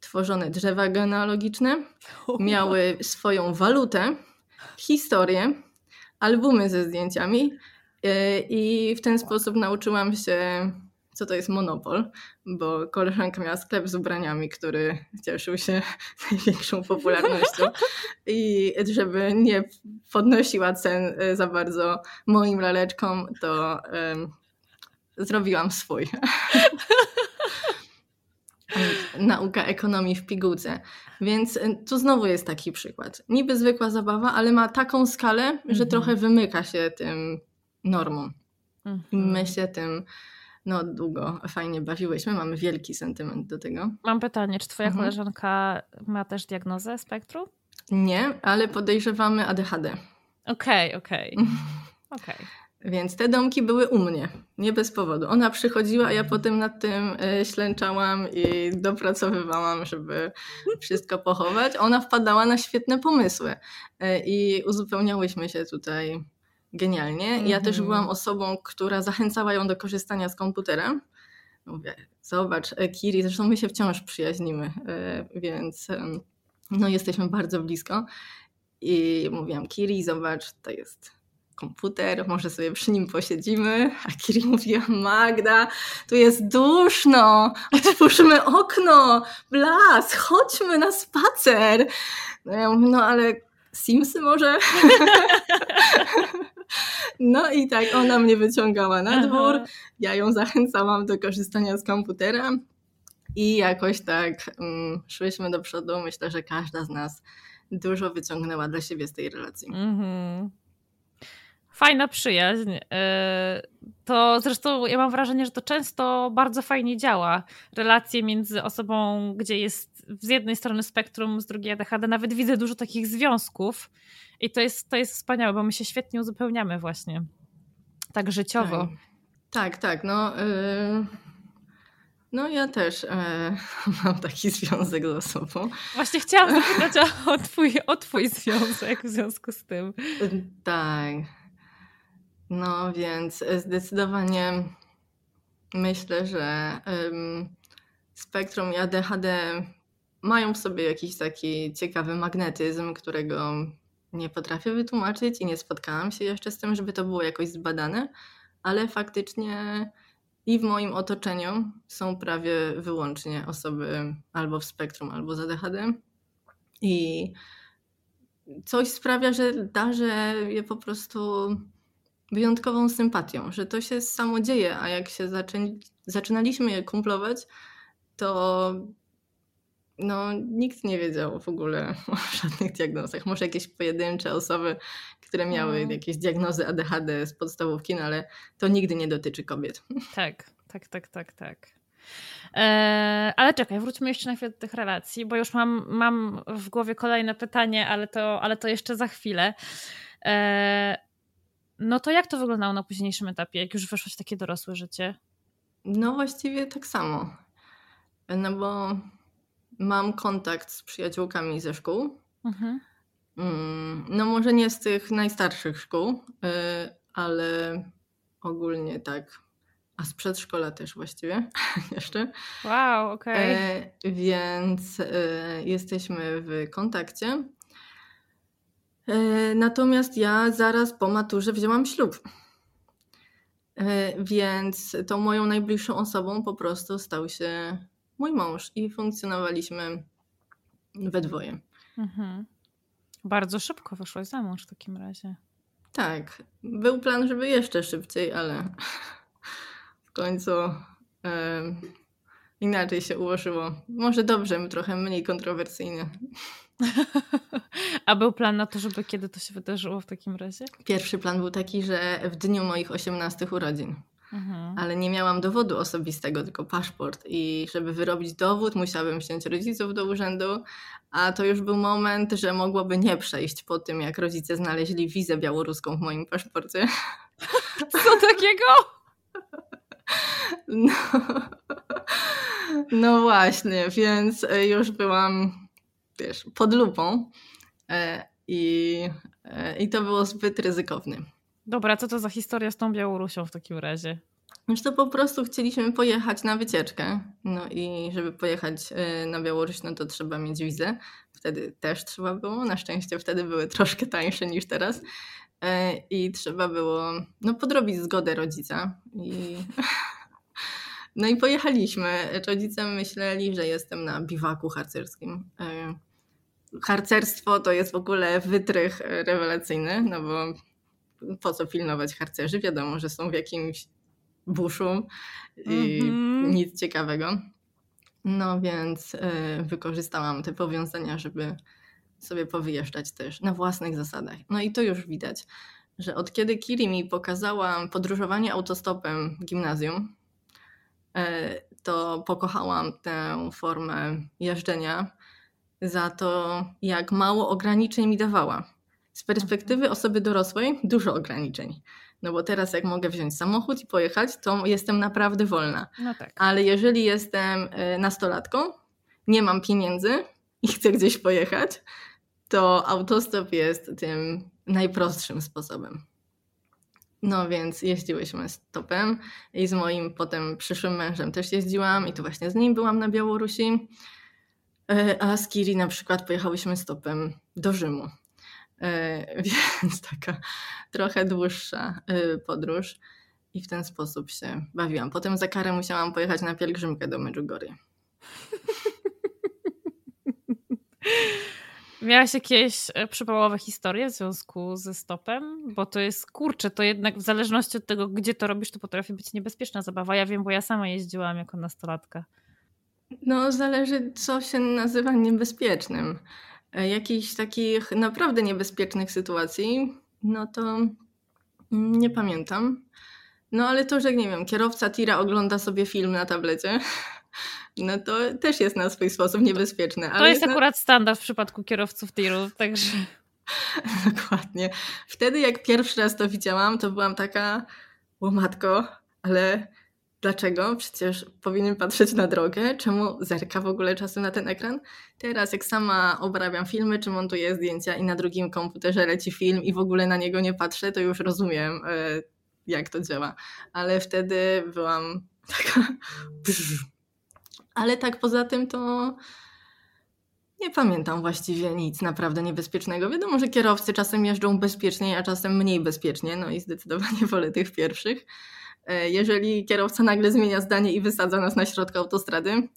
tworzone drzewa genealogiczne, miały swoją walutę, historię, albumy ze zdjęciami e, i w ten sposób nauczyłam się, co to jest monopol, bo koleżanka miała sklep z ubraniami, który cieszył się największą popularnością i żeby nie podnosiła cen e, za bardzo moim laleczkom, to um, zrobiłam swój. nauka ekonomii w pigułce. Więc y, tu znowu jest taki przykład. Niby zwykła zabawa, ale ma taką skalę, mhm. że trochę wymyka się tym normom. Mhm. My się tym no, długo fajnie bawiłyśmy. Mamy wielki sentyment do tego. Mam pytanie, czy twoja mhm. koleżanka ma też diagnozę spektrum? Nie, ale podejrzewamy ADHD. Okej, okay, okej. Okay. Okay. Więc te domki były u mnie, nie bez powodu. Ona przychodziła, a ja potem nad tym e, ślęczałam i dopracowywałam, żeby wszystko pochować. Ona wpadała na świetne pomysły e, i uzupełniałyśmy się tutaj genialnie. Ja też mhm. byłam osobą, która zachęcała ją do korzystania z komputera. Mówię, zobacz, e, Kiri, zresztą my się wciąż przyjaźnimy, więc no, jesteśmy bardzo blisko. I mówiłam, Kiri, zobacz, to jest komputer, może sobie przy nim posiedzimy. A Kiri mówiła, Magda, tu jest duszno, otwórzmy okno, blas, chodźmy na spacer. No ja mówię, no ale Simsy może? No i tak ona mnie wyciągała na dwór, ja ją zachęcałam do korzystania z komputera i jakoś tak um, szłyśmy do przodu. Myślę, że każda z nas dużo wyciągnęła dla siebie z tej relacji. -hmm fajna przyjaźń. E, to zresztą ja mam wrażenie, że to często bardzo fajnie działa. Relacje między osobą, gdzie jest z jednej strony spektrum, z drugiej ADHD. Nawet widzę dużo takich związków i to jest, to jest wspaniałe, bo my się świetnie uzupełniamy właśnie. Tak życiowo. Tak, tak. tak no, yy... No ja też e, mam taki związek ze sobą. Właśnie chciałam zapytać o, twój, o twój związek w związku z tym. Tak. No więc zdecydowanie myślę, że um, spektrum i ADHD mają w sobie jakiś taki ciekawy magnetyzm, którego nie potrafię wytłumaczyć i nie spotkałam się jeszcze z tym, żeby to było jakoś zbadane, ale faktycznie i w moim otoczeniu są prawie wyłącznie osoby albo w spektrum, albo z ADHD. I coś sprawia, że darzę je po prostu wyjątkową sympatią, że to się samo dzieje, a jak się zaczę- zaczynaliśmy je kumplować, to no, nikt nie wiedział w ogóle o żadnych diagnozach. Może jakieś pojedyncze osoby, które miały mm. jakieś diagnozy ADHD z podstawówki, no ale to nigdy nie dotyczy kobiet. Tak, tak, tak, tak, tak. Eee, ale czekaj, wróćmy jeszcze na chwilę do tych relacji, bo już mam, mam w głowie kolejne pytanie, ale to, ale to jeszcze za chwilę. Eee, no to jak to wyglądało na późniejszym etapie, jak już weszłaś w takie dorosłe życie? No właściwie tak samo. No bo mam kontakt z przyjaciółkami ze szkół. Mhm. Mm, no może nie z tych najstarszych szkół, y, ale ogólnie tak. A z przedszkola też właściwie jeszcze. Wow, okej. Okay. Więc y, jesteśmy w kontakcie. E, natomiast ja zaraz po maturze wzięłam ślub. E, więc tą moją najbliższą osobą po prostu stał się mój mąż i funkcjonowaliśmy we dwoje. Mhm. Bardzo szybko wyszłaś za mąż w takim razie. Tak. Był plan, żeby jeszcze szybciej, ale w końcu inaczej się ułożyło. Może dobrze, trochę mniej kontrowersyjnie. A był plan na to, żeby kiedy to się wydarzyło w takim razie? Pierwszy plan był taki, że w dniu moich 18 urodzin. Mhm. Ale nie miałam dowodu osobistego, tylko paszport. I żeby wyrobić dowód, musiałabym wziąć rodziców do urzędu, a to już był moment, że mogłoby nie przejść po tym, jak rodzice znaleźli wizę białoruską w moim paszporcie. Co takiego? No, no właśnie, więc już byłam wiesz, pod lupą e, i, e, i to było zbyt ryzykowne. Dobra, co to za historia z tą Białorusią w takim razie? Już to po prostu chcieliśmy pojechać na wycieczkę. No i żeby pojechać e, na Białoruś, no to trzeba mieć wizę. Wtedy też trzeba było. Na szczęście wtedy były troszkę tańsze niż teraz. I trzeba było no, podrobić zgodę rodzica. I No i pojechaliśmy. Rodzice myśleli, że jestem na biwaku harcerskim. E, harcerstwo to jest w ogóle wytrych rewelacyjny, no bo po co pilnować harcerzy? Wiadomo, że są w jakimś buszu i mm-hmm. nic ciekawego. No więc e, wykorzystałam te powiązania, żeby sobie powyjeżdżać też na własnych zasadach. No i to już widać, że od kiedy Kiri mi pokazała podróżowanie autostopem w gimnazjum, E, to pokochałam tę formę jeżdżenia za to, jak mało ograniczeń mi dawała. Z perspektywy osoby dorosłej dużo ograniczeń. No bo teraz jak mogę wziąć samochód i pojechać, to jestem naprawdę wolna. No tak. Ale jeżeli jestem e, nastolatką, nie mam pieniędzy i chcę gdzieś pojechać, to autostop jest tym najprostszym sposobem. No więc jeździłyśmy stopem i z moim potem przyszłym mężem też jeździłam i to właśnie z nim byłam na Białorusi. E, a z Kiri na przykład pojechałyśmy stopem do Rzymu. E, więc taka trochę dłuższa e, podróż i w ten sposób się bawiłam. Potem za karę musiałam pojechać na pielgrzymkę do Medjugorje. Miałaś jakieś e, przypałowe historie w związku ze stopem? Bo to jest, kurczę, to jednak w zależności od tego, gdzie to robisz, to potrafi być niebezpieczna zabawa. Ja wiem, bo ja sama jeździłam jako nastolatka. No, zależy, co się nazywa niebezpiecznym. E, jakichś takich naprawdę niebezpiecznych sytuacji, no to nie pamiętam. No ale to, że nie wiem, kierowca tira ogląda sobie film na tablecie, no to też jest na swój sposób niebezpieczne. to jest, jest akurat na... standard w przypadku kierowców tirów, także... Dokładnie. Wtedy jak pierwszy raz to widziałam, to byłam taka, łomatko, ale dlaczego? Przecież powinien patrzeć na drogę. Czemu zerka w ogóle czasem na ten ekran? Teraz jak sama obrabiam filmy, czy montuję zdjęcia i na drugim komputerze leci film i w ogóle na niego nie patrzę, to już rozumiem, e, jak to działa. Ale wtedy byłam taka... Ale tak poza tym to nie pamiętam właściwie nic naprawdę niebezpiecznego. Wiadomo, że kierowcy czasem jeżdżą bezpieczniej, a czasem mniej bezpiecznie, no i zdecydowanie wolę tych pierwszych. E, jeżeli kierowca nagle zmienia zdanie i wysadza nas na środku autostrady,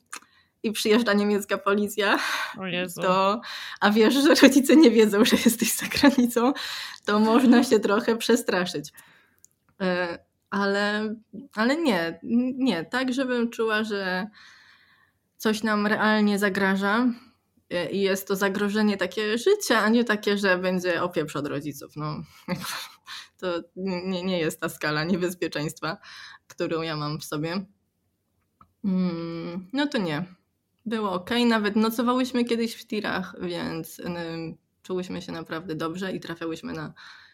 i przyjeżdża niemiecka policja, to, a wiesz, że rodzice nie wiedzą, że jesteś za granicą, to można się trochę przestraszyć. E, ale, ale nie, nie, tak żebym czuła, że coś nam realnie zagraża i jest to zagrożenie takie życia, a nie takie, że będzie opieprz od rodziców. No, to nie, nie jest ta skala niebezpieczeństwa, którą ja mam w sobie. Mm, no to nie. Było ok. Nawet nocowałyśmy kiedyś w tirach, więc czułyśmy się naprawdę dobrze i trafiałyśmy na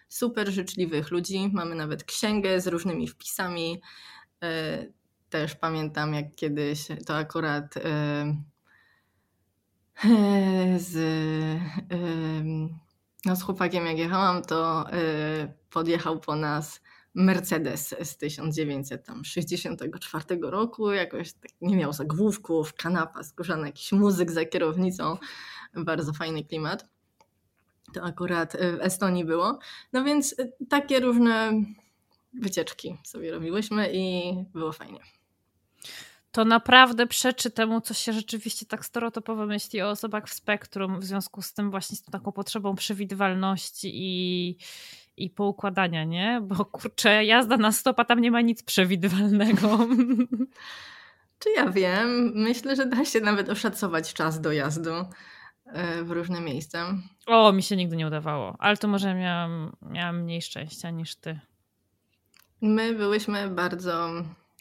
super życzliwych ludzi. Mamy nawet księgę z różnymi wpisami. E, też pamiętam, jak kiedyś to akurat e, e, z, no, z chłopakiem, jak jechałam, to podjechał po nas Mercedes z 1964 roku, jakoś tak nie miał zagłówków, kanapa skórzana, jakiś muzyk za kierownicą, bardzo fajny klimat. To akurat w Estonii było. No więc takie różne wycieczki sobie robiłyśmy i było fajnie. To naprawdę przeczy temu, co się rzeczywiście tak stereotypowo myśli o osobach w spektrum, w związku z tym właśnie z tą taką potrzebą przewidywalności i, i poukładania, nie? Bo kurczę, jazda na stopa tam nie ma nic przewidywalnego. Czy ja wiem? Myślę, że da się nawet oszacować czas dojazdu e, w różne miejsca. O, mi się nigdy nie udawało, ale to może miałam, miałam mniej szczęścia niż ty. My byłyśmy bardzo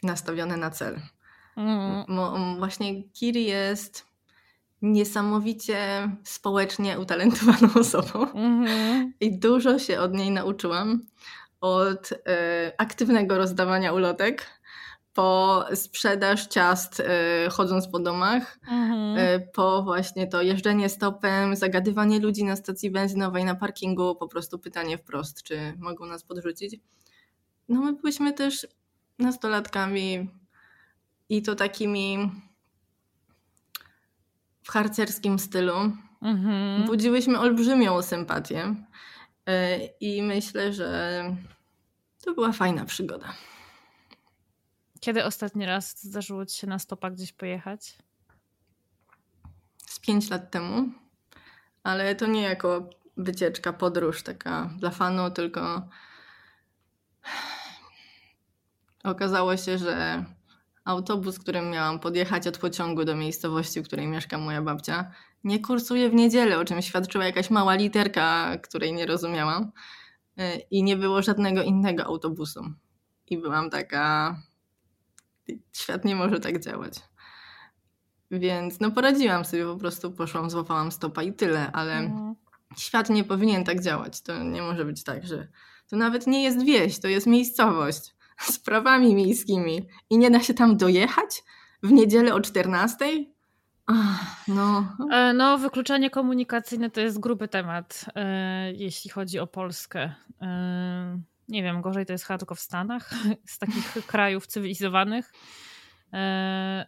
nastawione na cel. Mm. Właśnie Kiri jest niesamowicie społecznie utalentowaną osobą mm-hmm. i dużo się od niej nauczyłam. Od y, aktywnego rozdawania ulotek po sprzedaż ciast y, chodząc po domach, mm-hmm. y, po właśnie to jeżdżenie stopem, zagadywanie ludzi na stacji benzynowej, na parkingu, po prostu pytanie wprost, czy mogą nas podrzucić. No my byliśmy też nastolatkami i to takimi w harcerskim stylu. Mhm. Budziłyśmy olbrzymią sympatię e, i myślę, że to była fajna przygoda. Kiedy ostatni raz zdarzyło ci się na stopa gdzieś pojechać? Z pięć lat temu, ale to nie jako wycieczka, podróż taka dla fanu, tylko okazało się, że autobus, którym miałam podjechać od pociągu do miejscowości, w której mieszka moja babcia, nie kursuje w niedzielę, o czym świadczyła jakaś mała literka, której nie rozumiałam. Y, I nie było żadnego innego autobusu. I byłam taka. Świat nie może tak działać. Więc no poradziłam sobie, po prostu poszłam, złapałam stopa i tyle, ale mhm. świat nie powinien tak działać. To nie może być tak, że to nawet nie jest wieś, to jest miejscowość sprawami miejskimi i nie da się tam dojechać w niedzielę o 14? Ach, no. E, no, wykluczanie komunikacyjne to jest gruby temat, e, jeśli chodzi o Polskę. E, nie wiem, gorzej to jest chyba tylko w Stanach, z takich krajów cywilizowanych.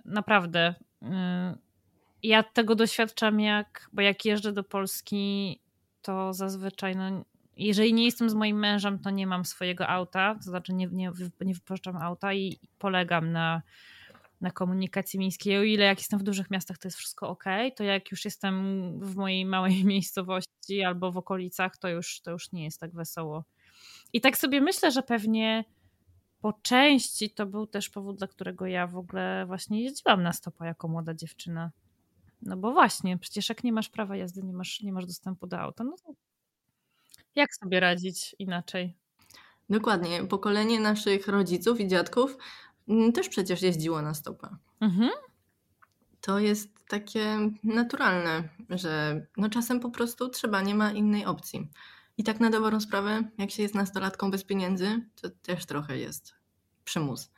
Naprawdę. Ja tego doświadczam, jak, bo jak jeżdżę do Polski, to zazwyczaj no, jeżeli nie jestem z moim mężem, to nie mam swojego auta, to znaczy nie, nie, nie wypożyczam auta i polegam na, na komunikacji miejskiej. O ile jak jestem w dużych miastach, to jest wszystko ok, to jak już jestem w mojej małej miejscowości albo w okolicach, to już, to już nie jest tak wesoło. I tak sobie myślę, że pewnie po części to był też powód, dla którego ja w ogóle właśnie jeździłam na stopa jako młoda dziewczyna. No bo właśnie, przecież jak nie masz prawa jazdy, nie masz, nie masz dostępu do auta, no to jak sobie radzić inaczej? Dokładnie. Pokolenie naszych rodziców i dziadków mm, też przecież jeździło na stopę. Mhm. To jest takie naturalne, że no czasem po prostu trzeba, nie ma innej opcji. I tak na dobrą sprawę, jak się jest nastolatką bez pieniędzy, to też trochę jest przymus.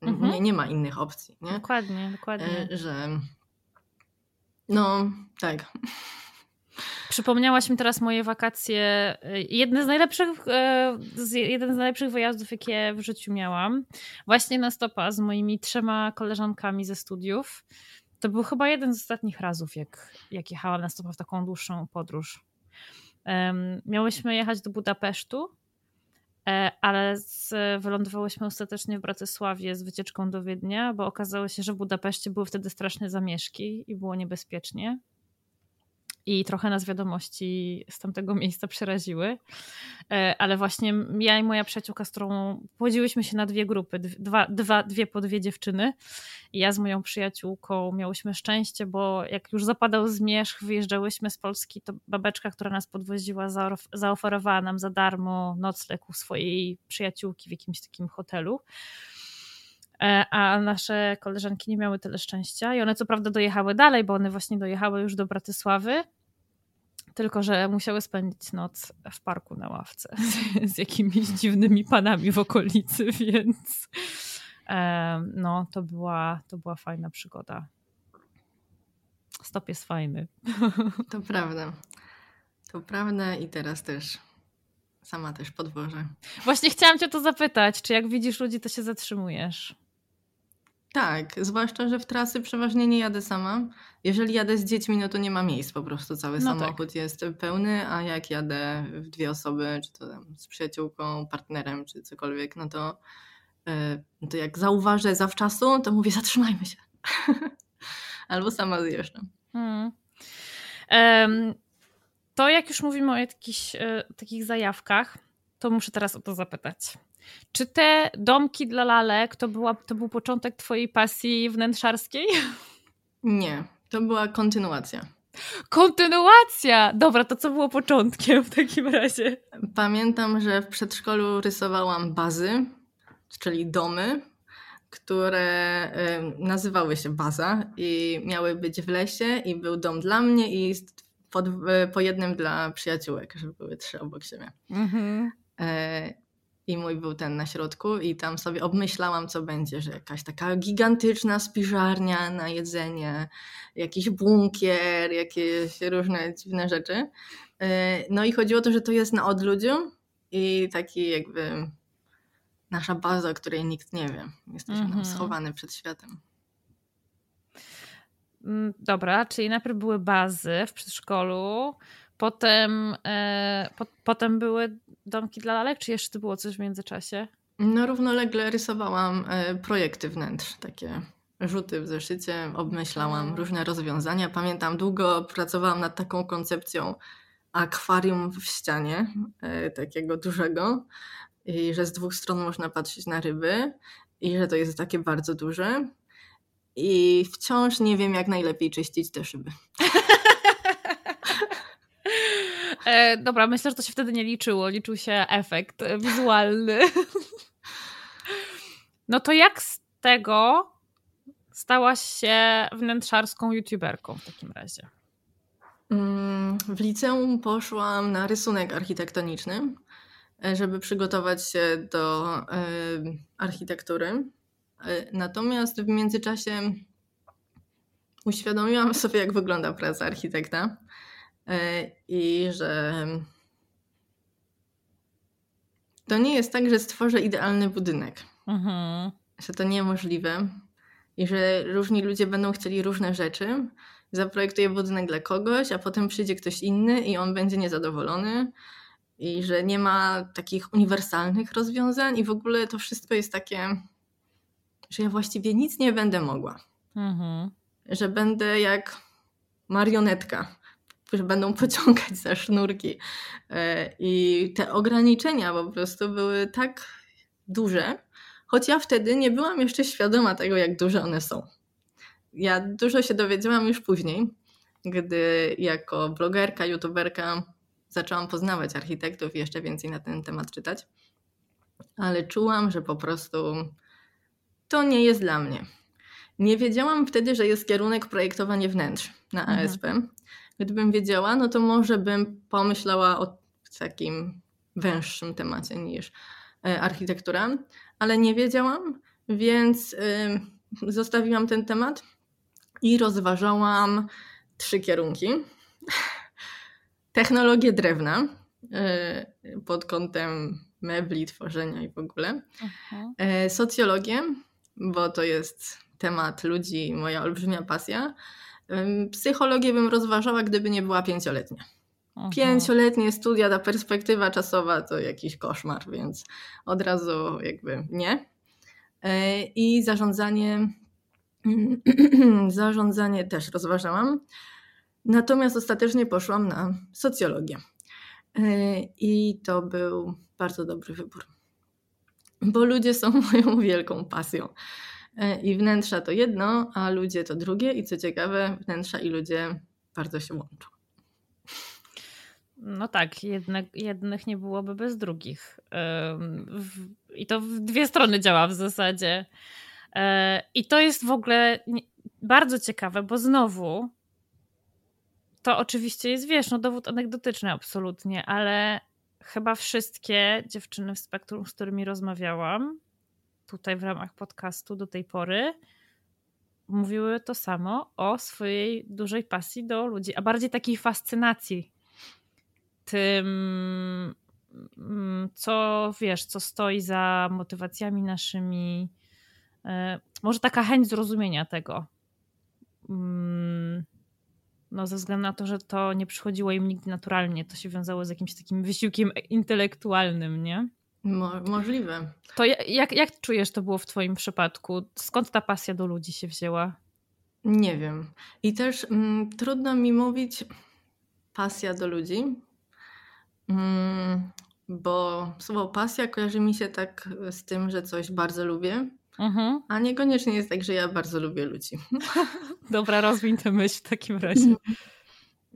Mhm. Nie, nie ma innych opcji. Nie? Dokładnie, dokładnie. E, że no tak. Przypomniałaś mi teraz moje wakacje. Jedne z najlepszych, e, jeden z najlepszych wyjazdów, jakie w życiu miałam. Właśnie na stopa z moimi trzema koleżankami ze studiów. To był chyba jeden z ostatnich razów, jak, jak jechałam na stopa w taką dłuższą podróż. Um, miałyśmy jechać do Budapesztu E, ale z, wylądowałyśmy ostatecznie w Bratysławie z wycieczką do Wiednia, bo okazało się, że w Budapeszcie były wtedy straszne zamieszki i było niebezpiecznie i trochę nas wiadomości z tamtego miejsca przeraziły. E, ale właśnie ja i moja przyjaciółka, z którą podzieliłyśmy się na dwie grupy, dwa, dwa, dwie po dwie dziewczyny. I ja z moją przyjaciółką miałyśmy szczęście, bo jak już zapadał zmierzch, wyjeżdżałyśmy z Polski, to babeczka, która nas podwoziła, zaoferowała nam za darmo nocleg u swojej przyjaciółki w jakimś takim hotelu a nasze koleżanki nie miały tyle szczęścia i one co prawda dojechały dalej, bo one właśnie dojechały już do Bratysławy, tylko, że musiały spędzić noc w parku na ławce z, z jakimiś dziwnymi panami w okolicy, więc e, no, to była, to była fajna przygoda. Stop jest fajny. To prawda. To prawda i teraz też sama też podwożę. Właśnie chciałam cię to zapytać, czy jak widzisz ludzi, to się zatrzymujesz? Tak, zwłaszcza, że w trasy przeważnie nie jadę sama. Jeżeli jadę z dziećmi, no to nie ma miejsc po prostu. Cały no samochód tak. jest pełny, a jak jadę w dwie osoby, czy to z przyjaciółką, partnerem, czy cokolwiek, no to, yy, to jak zauważę zawczasu, to mówię zatrzymajmy się. Albo sama zjeżdżam. Hmm. Um, to jak już mówimy o jakichś e, takich zajawkach, to muszę teraz o to zapytać. Czy te domki dla lalek to, była, to był początek twojej pasji wnętrzarskiej? Nie, to była kontynuacja. Kontynuacja! Dobra, to co było początkiem w takim razie? Pamiętam, że w przedszkolu rysowałam bazy, czyli domy, które y, nazywały się baza i miały być w lesie i był dom dla mnie i pod, y, po jednym dla przyjaciółek, żeby były trzy obok siebie. Mhm. I mój był ten na środku i tam sobie obmyślałam, co będzie, że jakaś taka gigantyczna spiżarnia na jedzenie, jakiś bunkier, jakieś różne dziwne rzeczy. E, no i chodziło o to, że to jest na odludziu i taki jakby nasza baza, o której nikt nie wie. Jesteśmy mm -hmm. schowany przed światem. Mm, dobra, czyli najpierw były bazy w przedszkolu, Potem, e, po, potem były domki dla lalek, czy jeszcze było coś w międzyczasie? No równolegle rysowałam e, projekty wnętrz, takie rzuty w zeszycie, obmyślałam różne rozwiązania. Pamiętam, długo pracowałam nad taką koncepcją akwarium w ścianie, e, takiego dużego, i że z dwóch stron można patrzeć na ryby, i że to jest takie bardzo duże. I wciąż nie wiem, jak najlepiej czyścić te szyby. E, dobra, myślę, że to się wtedy nie liczyło. Liczył się efekt wizualny. No to jak z tego stałaś się wnętrzarską youtuberką w takim razie? Mm, w liceum poszłam na rysunek architektoniczny, e, żeby przygotować się do y, architektury. Natomiast w międzyczasie uświadomiłam sobie, jak wygląda praca architekta. E, i że to nie jest tak, że stworzę idealny budynek. Mhm. Że to niemożliwe i że różni ludzie będą chcieli różne rzeczy. Zaprojektuję budynek dla kogoś, a potem przyjdzie ktoś inny i on będzie niezadowolony. I że nie ma takich uniwersalnych rozwiązań, i w ogóle to wszystko jest takie, że ja właściwie nic nie będę mogła. Mhm. Że będę jak marionetka którzy będą pociągać za sznurki. E, I te ograniczenia po prostu były tak duże, choć ja wtedy nie byłam jeszcze świadoma tego, jak duże one są. Ja dużo się dowiedziałam już później, gdy jako blogerka, youtuberka zaczęłam poznawać architektów i jeszcze więcej na ten temat czytać. Ale czułam, że po prostu to nie jest dla mnie. Nie wiedziałam wtedy, że jest kierunek projektowanie wnętrz na mhm. Gdybym wiedziała, no to może bym pomyślała o takim węższym temacie niż e, architektura, ale nie wiedziałam, więc zostawiłam ten temat i rozważałam trzy kierunki. Technologię drewna e, pod kątem mebli, tworzenia i w ogóle. E, socjologię, bo to jest temat ludzi, moja olbrzymia pasja. Psychologię bym rozważała, gdyby nie była pięcioletnia. Aha. Pięcioletnie studia, ta perspektywa czasowa to jakiś koszmar, więc od razu jakby nie. E, I zarządzanie, zarządzanie też rozważałam. Natomiast ostatecznie poszłam na socjologię. E, I to był bardzo dobry wybór, bo ludzie są moją wielką pasją. E, I wnętrza to jedno, a ludzie to drugie. I co ciekawe, wnętrza i ludzie bardzo się łączą. No tak, jednak, jednych nie byłoby bez drugich. I to w dwie strony działa w zasadzie. E, I to jest w ogóle bardzo ciekawe, bo znowu to oczywiście jest, wiesz, no dowód anegdotyczny absolutnie, ale chyba wszystkie dziewczyny w spektrum, z którymi rozmawiałam, tutaj w ramach podcastu do tej pory, mówiły to samo o swojej dużej pasji do ludzi, a bardziej takiej fascynacji tym, mm, co wiesz, co stoi za motywacjami naszymi. E, może taka chęć zrozumienia tego. Mm, no, ze względu na to, że to nie przychodziło im nigdy naturalnie, to się wiązało z jakimś takim wysiłkiem intelektualnym, nie? Mo możliwe. To jak, jak czujesz to było w Twoim przypadku? Skąd ta pasja do ludzi się wzięła? Nie wiem. I też mm, trudno mi mówić pasja do ludzi, mm, bo słowo pasja kojarzy mi się tak z tym, że coś bardzo lubię, mhm. a niekoniecznie jest tak, że ja bardzo lubię ludzi. Dobra, rozwiń tę myśl w takim razie.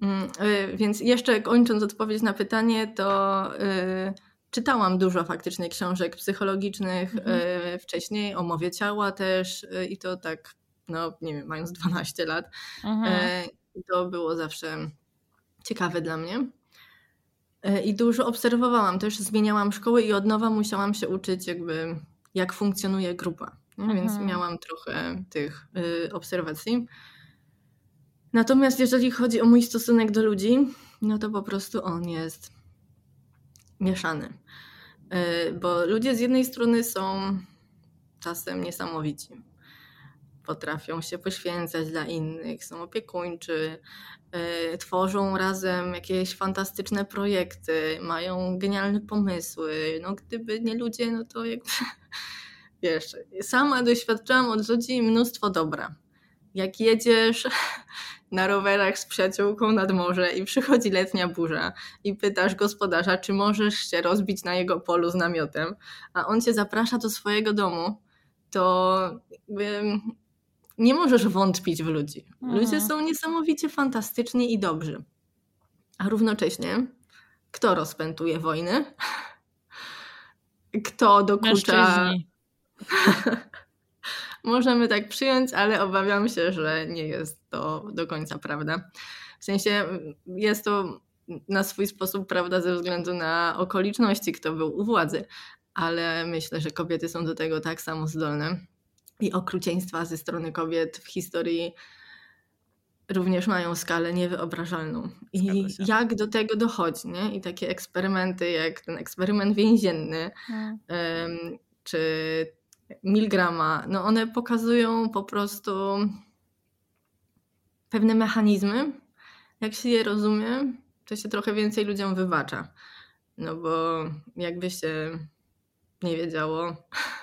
Mm, y, więc jeszcze kończąc odpowiedź na pytanie, to y, czytałam dużo faktycznie książek psychologicznych mhm. y, wcześniej, o mowie ciała też i to tak, no nie wiem, mając 12 lat. Mhm. To było zawsze ciekawe dla mnie. I dużo obserwowałam, też zmieniałam szkoły i od nowa musiałam się uczyć jakby jak funkcjonuje grupa. Mhm. Więc miałam trochę tych obserwacji. Natomiast jeżeli chodzi o mój stosunek do ludzi, no to po prostu on jest mieszany. E, bo ludzie z jednej strony są czasem niesamowici. Potrafią się poświęcać dla innych, są opiekuńczy, e, tworzą razem jakieś fantastyczne projekty, mają genialne pomysły. No, gdyby nie ludzie, no to jakby wiesz, sama doświadczałam od ludzi mnóstwo dobra. Jak jedziesz na rowerach z przyjaciółką nad morze i przychodzi letnia burza i pytasz gospodarza, czy możesz się rozbić na jego polu z namiotem, a on cię zaprasza do swojego domu, to nie możesz wątpić w ludzi. Ludzie mhm. są niesamowicie fantastyczni i dobrzy. A równocześnie kto rozpętuje wojny? Kto dokucza... Możemy tak przyjąć, ale obawiam się, że nie jest to do końca prawda. W sensie jest to na swój sposób prawda ze względu na okoliczności, kto był u władzy, ale myślę, że kobiety są do tego tak samo zdolne. I okrucieństwa ze strony kobiet w historii również mają skalę niewyobrażalną. I jak do tego dochodzi, nie? I takie eksperymenty, jak ten eksperyment więzienny, hmm. czy Milgrama, no one pokazują po prostu pewne mechanizmy. Jak się je rozumie, to się trochę więcej ludziom wybacza. No bo jakby się nie wiedziało,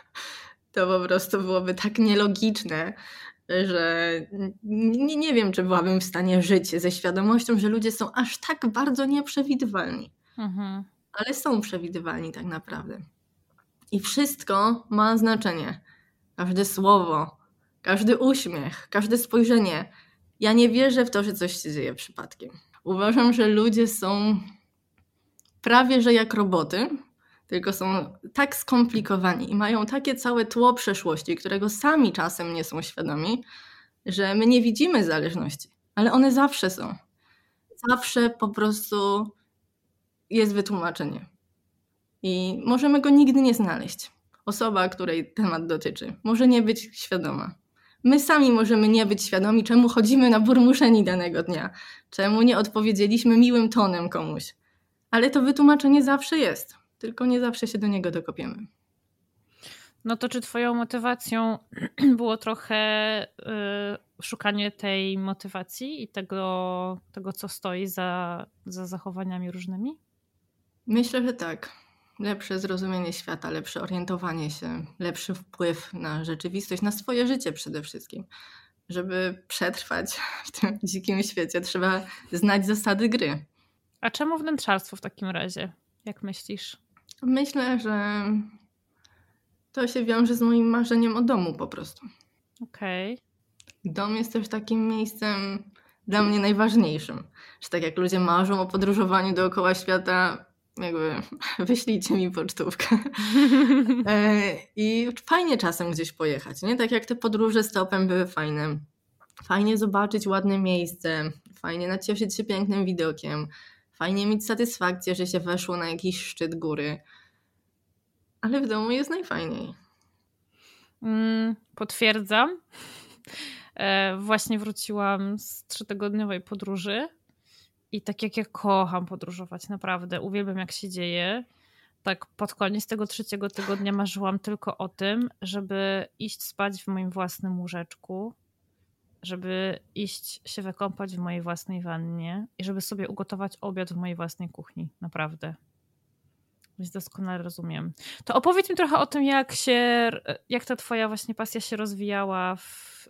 to po prostu byłoby tak nielogiczne, że nie, nie wiem, czy byłabym w stanie żyć ze świadomością, że ludzie są aż tak bardzo nieprzewidywalni. Mhm. Ale są przewidywalni tak naprawdę. I wszystko ma znaczenie. Każde słowo, każdy uśmiech, każde spojrzenie. Ja nie wierzę w to, że coś się dzieje przypadkiem. Uważam, że ludzie są prawie że jak roboty, tylko są tak skomplikowani i mają takie całe tło przeszłości, którego sami czasem nie są świadomi, że my nie widzimy zależności, ale one zawsze są. Zawsze po prostu jest wytłumaczenie i możemy go nigdy nie znaleźć. Osoba, której temat dotyczy, może nie być świadoma. My sami możemy nie być świadomi, czemu chodzimy na burmuszeni danego dnia, czemu nie odpowiedzieliśmy miłym tonem komuś. Ale to wytłumaczenie zawsze jest, tylko nie zawsze się do niego dokopiemy. No to czy Twoją motywacją było trochę yy, szukanie tej motywacji i tego, tego co stoi za, za zachowaniami różnymi? Myślę, że tak. Lepsze zrozumienie świata, lepsze orientowanie się, lepszy wpływ na rzeczywistość, na swoje życie przede wszystkim. Żeby przetrwać w tym dzikim świecie, trzeba znać zasady gry. A czemu wnętrzarstwo w takim razie? Jak myślisz? Myślę, że to się wiąże z moim marzeniem o domu po prostu. Okej. Okay. Dom jest też takim miejscem dla mnie najważniejszym. Że tak jak ludzie marzą o podróżowaniu dookoła świata, jakby wyślijcie mi pocztówkę. E, I fajnie czasem gdzieś pojechać, nie? Tak jak te podróże stopem były fajne. Fajnie zobaczyć ładne miejsce, fajnie nacieszyć się pięknym widokiem, fajnie mieć satysfakcję, że się weszło na jakiś szczyt góry. Ale w domu jest najfajniej. Mm, potwierdzam. E, właśnie wróciłam z trzytygodniowej podróży i tak jak ja kocham podróżować, naprawdę uwielbiam jak się dzieje. Tak pod koniec tego trzeciego tygodnia marzyłam tylko o tym, żeby iść spać w moim własnym łóżeczku, żeby iść się wykąpać w mojej własnej wannie i żeby sobie ugotować obiad w mojej własnej kuchni. Naprawdę. Więc doskonale rozumiem. To opowiedz mi trochę o tym, jak się, jak ta twoja właśnie pasja się rozwijała w,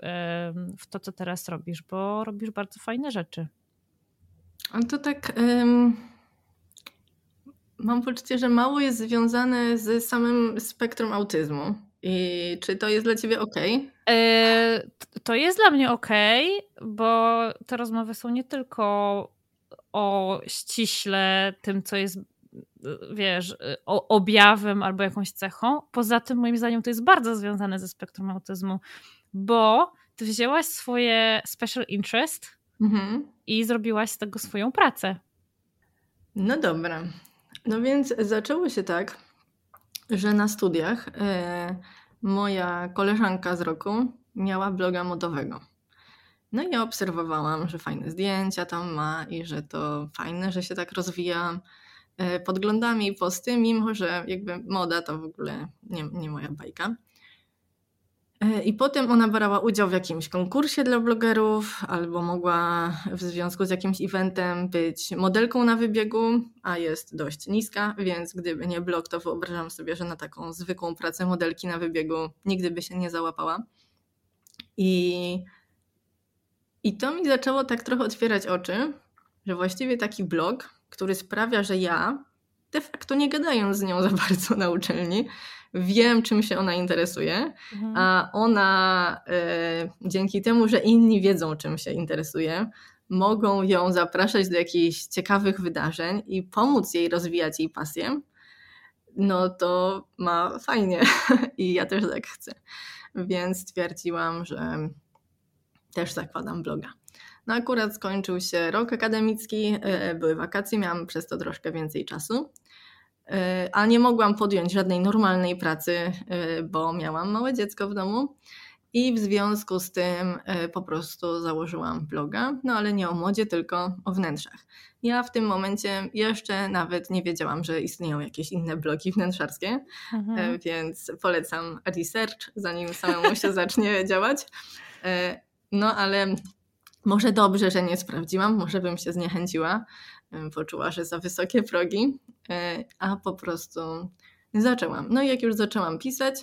w to, co teraz robisz, bo robisz bardzo fajne rzeczy. To tak. Um, mam poczucie, że mało jest związane z samym spektrum autyzmu. I czy to jest dla ciebie ok? E, to jest dla mnie ok, bo te rozmowy są nie tylko o ściśle tym, co jest wiesz, objawem albo jakąś cechą. Poza tym, moim zdaniem, to jest bardzo związane ze spektrum autyzmu, bo ty wzięłaś swoje special interest mhm. i zrobiłaś z tego swoją pracę. No dobra. No więc zaczęło się tak, że na studiach e, moja koleżanka z roku miała bloga modowego. No i ja obserwowałam, że fajne zdjęcia tam ma i że to fajne, że się tak rozwija E, podglądami i posty, mimo że jakby moda to w ogóle nie, nie moja bajka. E, I potem ona brała udział w jakimś konkursie dla blogerów, albo mogła w związku z jakimś eventem być modelką na wybiegu, a jest dość niska, więc gdyby nie blog, to wyobrażam sobie, że na taką zwykłą pracę modelki na wybiegu nigdy by się nie załapała. I, i to mi zaczęło tak trochę otwierać oczy, że właściwie taki blog który sprawia, że ja, de facto nie gadając z nią za bardzo na uczelni, wiem, czym się ona interesuje, mhm. a ona e, dzięki temu, że inni wiedzą, czym się interesuje, mogą ją zapraszać do jakichś ciekawych wydarzeń i pomóc jej rozwijać jej pasję, no to ma fajnie i ja też tak chcę. Więc stwierdziłam, że też zakładam bloga. No akurat skończył się rok akademicki, e, były wakacje, miałam przez to troszkę więcej czasu, a nie mogłam podjąć żadnej normalnej pracy, e, bo miałam małe dziecko w domu. I w związku z tym po prostu założyłam bloga, no ale nie o modzie, tylko o wnętrzach. Ja w tym momencie jeszcze nawet nie wiedziałam, że istnieją jakieś inne blogi wnętrzarskie, mhm. więc polecam research, zanim samemu się zacznie działać. No ale może dobrze, że nie sprawdziłam, może bym się zniechęciła, poczuła, że za wysokie progi, a po prostu zaczęłam. No i jak już zaczęłam pisać,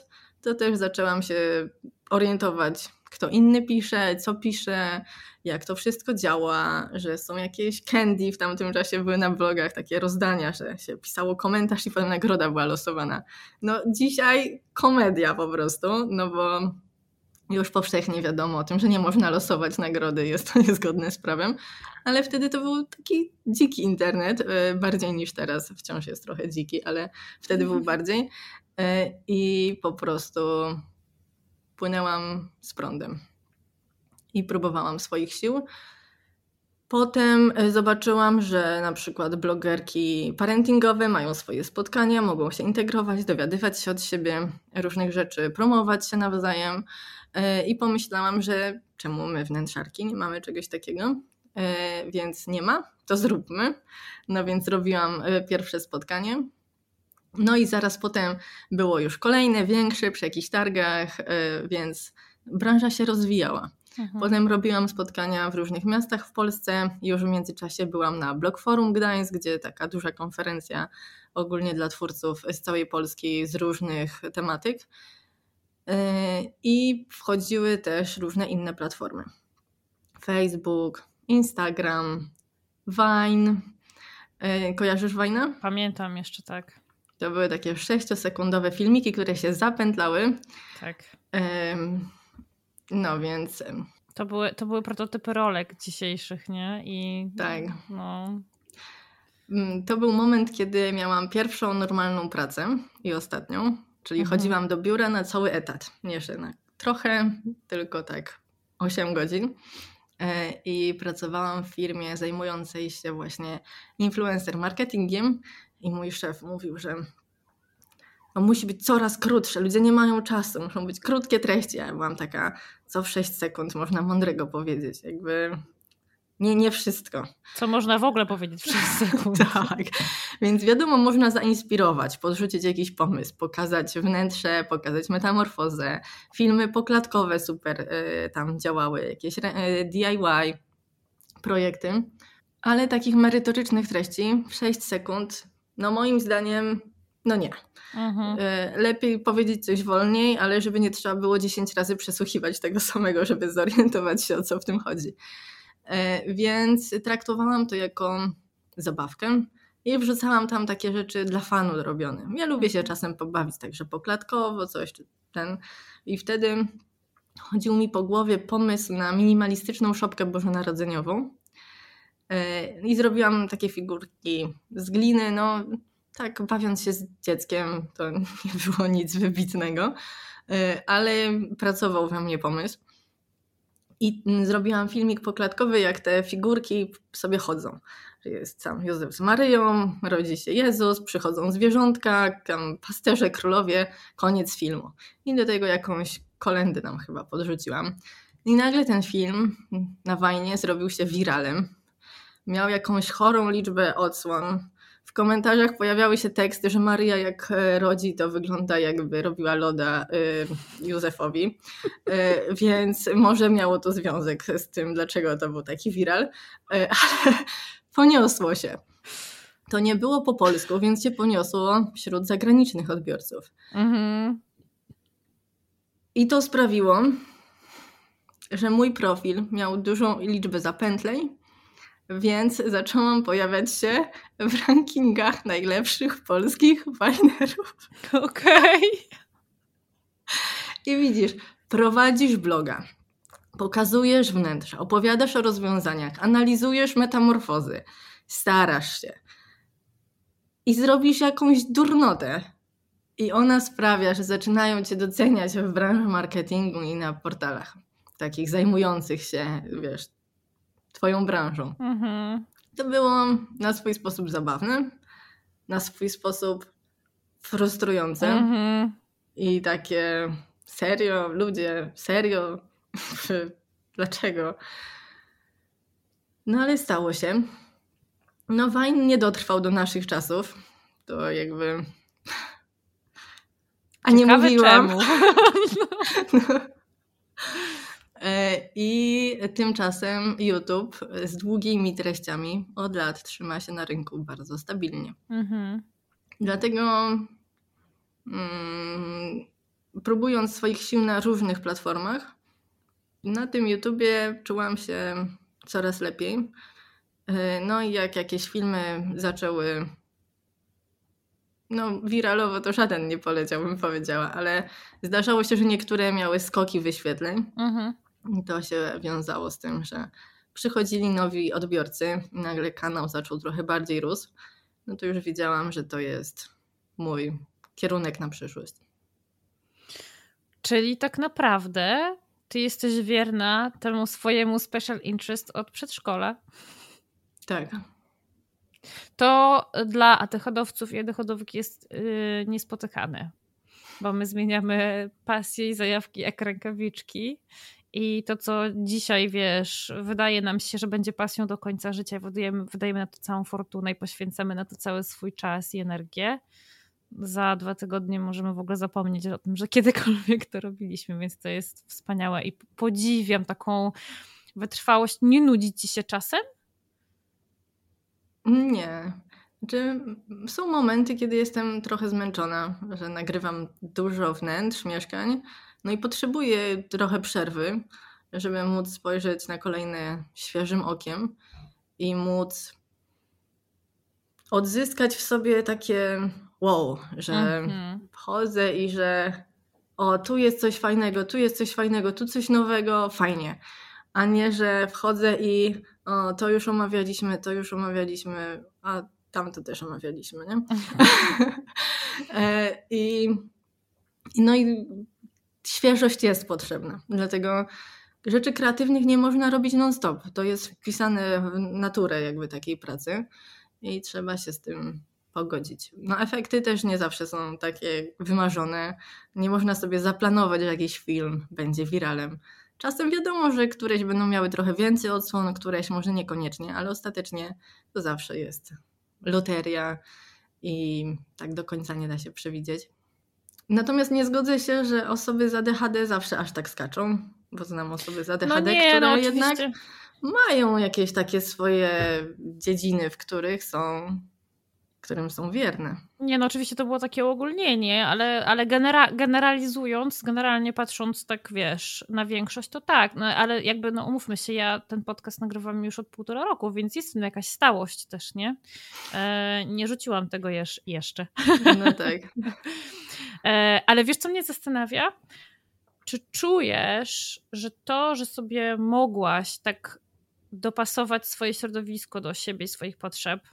to też zaczęłam się orientować, kto inny pisze, co pisze, jak to wszystko działa, że są jakieś candy w tamtym czasie były na blogach, takie rozdania, że się pisało komentarz i potem nagroda była losowana. No dzisiaj komedia po prostu, no bo już powszechnie wiadomo o tym, że nie można losować nagrody, jest to niezgodne z prawem, ale wtedy to był taki dziki internet, e, bardziej niż teraz, wciąż jest trochę dziki, ale wtedy był bardziej e, i po prostu płynęłam z prądem i próbowałam swoich sił. Potem e, zobaczyłam, że na przykład blogerki parentingowe mają swoje spotkania, mogą się integrować, dowiadywać się od siebie różnych rzeczy, promować się nawzajem. E, I pomyślałam, że czemu my wnętrzarki nie mamy czegoś takiego, e, więc nie ma, to zróbmy. No więc robiłam e, pierwsze spotkanie. No i zaraz potem było już kolejne, większe przy jakichś targach, więc branża się rozwijała. Mhm. Potem robiłam spotkania w różnych miastach w Polsce. Już w międzyczasie byłam na Blog Forum Gdańsk, gdzie taka duża konferencja ogólnie dla twórców z całej Polski z różnych tematyk. E, I wchodziły też różne inne platformy. Facebook, Instagram, Vine. E, kojarzysz Vine'a? Pamiętam jeszcze tak. To były takie sześciosekundowe filmiki, które się zapętlały. Tak. No więc. To były, to były prototypy rolek dzisiejszych, nie? I tak. No. Mm, to był moment, kiedy miałam pierwszą normalną pracę i ostatnią, czyli mhm. chodziłam do biura na cały etat. Że na trochę, tylko tak 8 godzin. E, I pracowałam w firmie zajmującej się właśnie influencer marketingiem. I mój szef mówił, że no musi być coraz krótsze. Ludzie nie mają czasu, muszą być krótkie treści. Ja byłam taka, co w 6 sekund można mądrego powiedzieć. Jakby nie, nie wszystko. Co można w ogóle powiedzieć w 6 sekund. tak. Więc wiadomo, można zainspirować, podrzucić jakiś pomysł, pokazać wnętrze, pokazać metamorfozę. Filmy poklatkowe super y, tam działały, jakieś y, DIY projekty. Ale takich merytorycznych treści w 6 sekund, no moim zdaniem, no nie. Mhm. E, lepiej powiedzieć coś wolniej, ale żeby nie trzeba było 10 razy przesłuchiwać tego samego, żeby zorientować się o co w tym chodzi. E, więc traktowałam to jako zabawkę i wrzucałam tam takie rzeczy dla fanu robione. Ja lubię się czasem pobawić także poklatkowo, coś czy ten. I wtedy chodził mi po głowie pomysł na minimalistyczną szopkę bożonarodzeniową. E, I zrobiłam takie figurki z gliny, no tak, bawiąc się z dzieckiem, to nie było nic wybitnego, e, ale pracował we mnie pomysł. I zrobiłam filmik poklatkowy, jak te figurki sobie chodzą. Jest sam Józef z Maryją, rodzi się Jezus, przychodzą zwierzątka, tam pasterze, królowie, koniec filmu. I do tego jakąś kolendę nam chyba podrzuciłam. I nagle ten film na wajnie zrobił się wiralem. Miał jakąś chorą liczbę odsłon w komentarzach pojawiały się teksty, że Maria jak e, rodzi, to wygląda jakby robiła loda e, Józefowi. E, więc może miało to związek z tym, dlaczego to był taki viral. Ale poniosło się. To nie było po polsku, więc się poniosło wśród zagranicznych odbiorców. Mhm. I to sprawiło, że mój profil miał dużą liczbę zapętleń, więc zaczęłam pojawiać się w rankingach najlepszych polskich fajnerów. Okej. Okay. I widzisz, prowadzisz bloga, pokazujesz wnętrze, opowiadasz o rozwiązaniach, analizujesz metamorfozy, starasz się i zrobisz jakąś durnotę. I ona sprawia, że zaczynają cię doceniać w branży marketingu i na portalach takich zajmujących się, wiesz, Twoją branżą. Mhm. To było na swój sposób zabawne, na swój sposób frustrujące mhm. i takie serio, ludzie, serio, dlaczego? No ale stało się. No Wine nie dotrwał do naszych czasów. To jakby... A nie mówiłam. Czemu? E, I tymczasem YouTube z długimi treściami od lat trzyma się na rynku bardzo stabilnie. Mhm. Dlatego mm, próbując swoich sił na różnych platformach, na tym YouTubie czułam się coraz lepiej. E, no i jak jakieś filmy zaczęły no wiralowo to żaden nie poleciał, bym powiedziała, ale zdarzało się, że niektóre miały skoki wyświetleń. Mhm. I to się wiązało z tym, że przychodzili nowi odbiorcy i nagle kanał zaczął trochę bardziej rósł, no to już wiedziałam, że to jest mój kierunek na przyszłość. Czyli tak naprawdę ty jesteś wierna temu swojemu special interest od przedszkola. Tak. To dla atechodowców i atechodówek jest yy, niespotykane, bo my zmieniamy pasję i zajawki jak rękawiczki i to, co dzisiaj, wiesz, wydaje nam się, że będzie pasją do końca życia, wydajemy, wydajemy na to całą fortunę i poświęcamy na to cały swój czas i energię, za dwa tygodnie możemy w ogóle zapomnieć o tym, że kiedykolwiek to robiliśmy, więc to jest wspaniałe i podziwiam taką wytrwałość. Nie nudzi ci się czasem? Nie. Znaczy, są momenty, kiedy jestem trochę zmęczona, że nagrywam dużo wnętrz mieszkań, no i potrzebuję trochę przerwy, żeby móc spojrzeć na kolejne świeżym okiem i móc odzyskać w sobie takie wow, że mhm. wchodzę i że o, tu jest coś fajnego, tu jest coś fajnego, tu coś nowego, fajnie. A nie, że wchodzę i o, to już omawialiśmy, to już omawialiśmy, a tam to też omawialiśmy, nie? E, I, no i świeżość jest potrzebna. Dlatego rzeczy kreatywnych nie można robić non-stop. To jest wpisane w naturę jakby takiej pracy i trzeba się z tym pogodzić. No efekty też nie zawsze są takie wymarzone. Nie można sobie zaplanować, że jakiś film będzie wiralem. Czasem wiadomo, że któreś będą miały trochę więcej odsłon, któreś może niekoniecznie, ale ostatecznie to zawsze jest loteria i tak do końca nie da się przewidzieć. Natomiast nie zgodzę się, że osoby z ADHD zawsze aż tak skaczą, bo znam osoby z ADHD, no nie, które no jednak mają jakieś takie swoje dziedziny, w których są którym są wierne. Nie, no oczywiście to było takie uogólnienie, ale, ale genera generalizując, generalnie patrząc tak, wiesz, na większość, to tak, no, ale jakby, no umówmy się, ja ten podcast nagrywam już od półtora roku, więc jest w tym jakaś stałość też, nie? E, nie rzuciłam tego jeż jeszcze. No tak. e, ale wiesz, co mnie zastanawia? Czy czujesz, że to, że sobie mogłaś tak dopasować swoje środowisko do siebie i swoich potrzeb,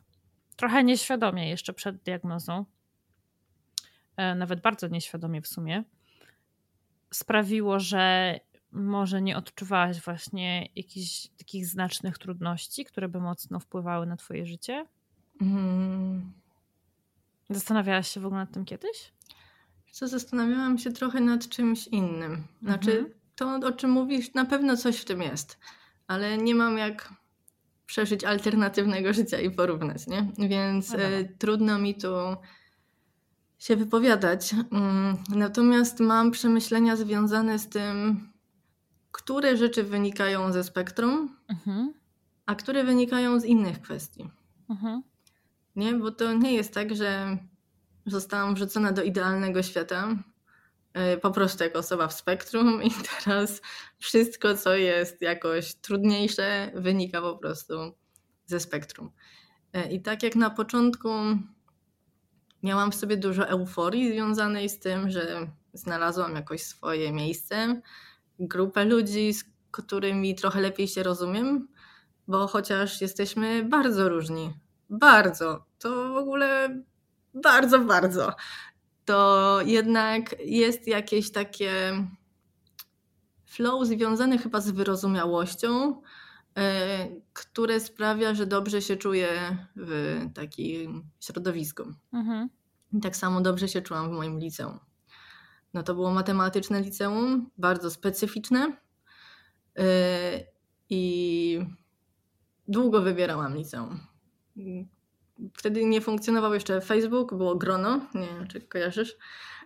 trochę nieświadomie jeszcze przed diagnozą, e, nawet bardzo nieświadomie w sumie, sprawiło, że może nie odczuwałaś właśnie jakichś takich znacznych trudności, które by mocno wpływały na twoje życie? Mm. Zastanawiałaś się w ogóle nad tym kiedyś? Co, zastanawiałam się trochę nad czymś innym. Znaczy, mhm. to o czym mówisz, na pewno coś w tym jest, ale nie mam jak przeżyć alternatywnego życia i porównać, nie? Więc y, trudno mi tu się wypowiadać. Mm, natomiast mam przemyślenia związane z tym, które rzeczy wynikają ze spektrum, mhm. a które wynikają z innych kwestii. Mhm. Nie, bo to nie jest tak, że zostałam wrzucona do idealnego świata y, po prostu jako osoba w spektrum i teraz wszystko, co jest jakoś trudniejsze, wynika po prostu ze spektrum. Y, I tak jak na początku miałam w sobie dużo euforii związanej z tym, że znalazłam jakoś swoje miejsce, grupę ludzi, z którymi trochę lepiej się rozumiem, bo chociaż jesteśmy bardzo różni, bardzo, to w ogóle bardzo, bardzo, to jednak jest jakieś takie flow związane chyba z wyrozumiałością, e, które sprawia, że dobrze się czuję w takim środowisku. Mhm. Tak samo dobrze się czułam w moim liceum. No to było matematyczne liceum, bardzo specyficzne e, i długo wybierałam liceum wtedy nie funkcjonował jeszcze Facebook, było grono. Nie wiem, czy kojarzysz?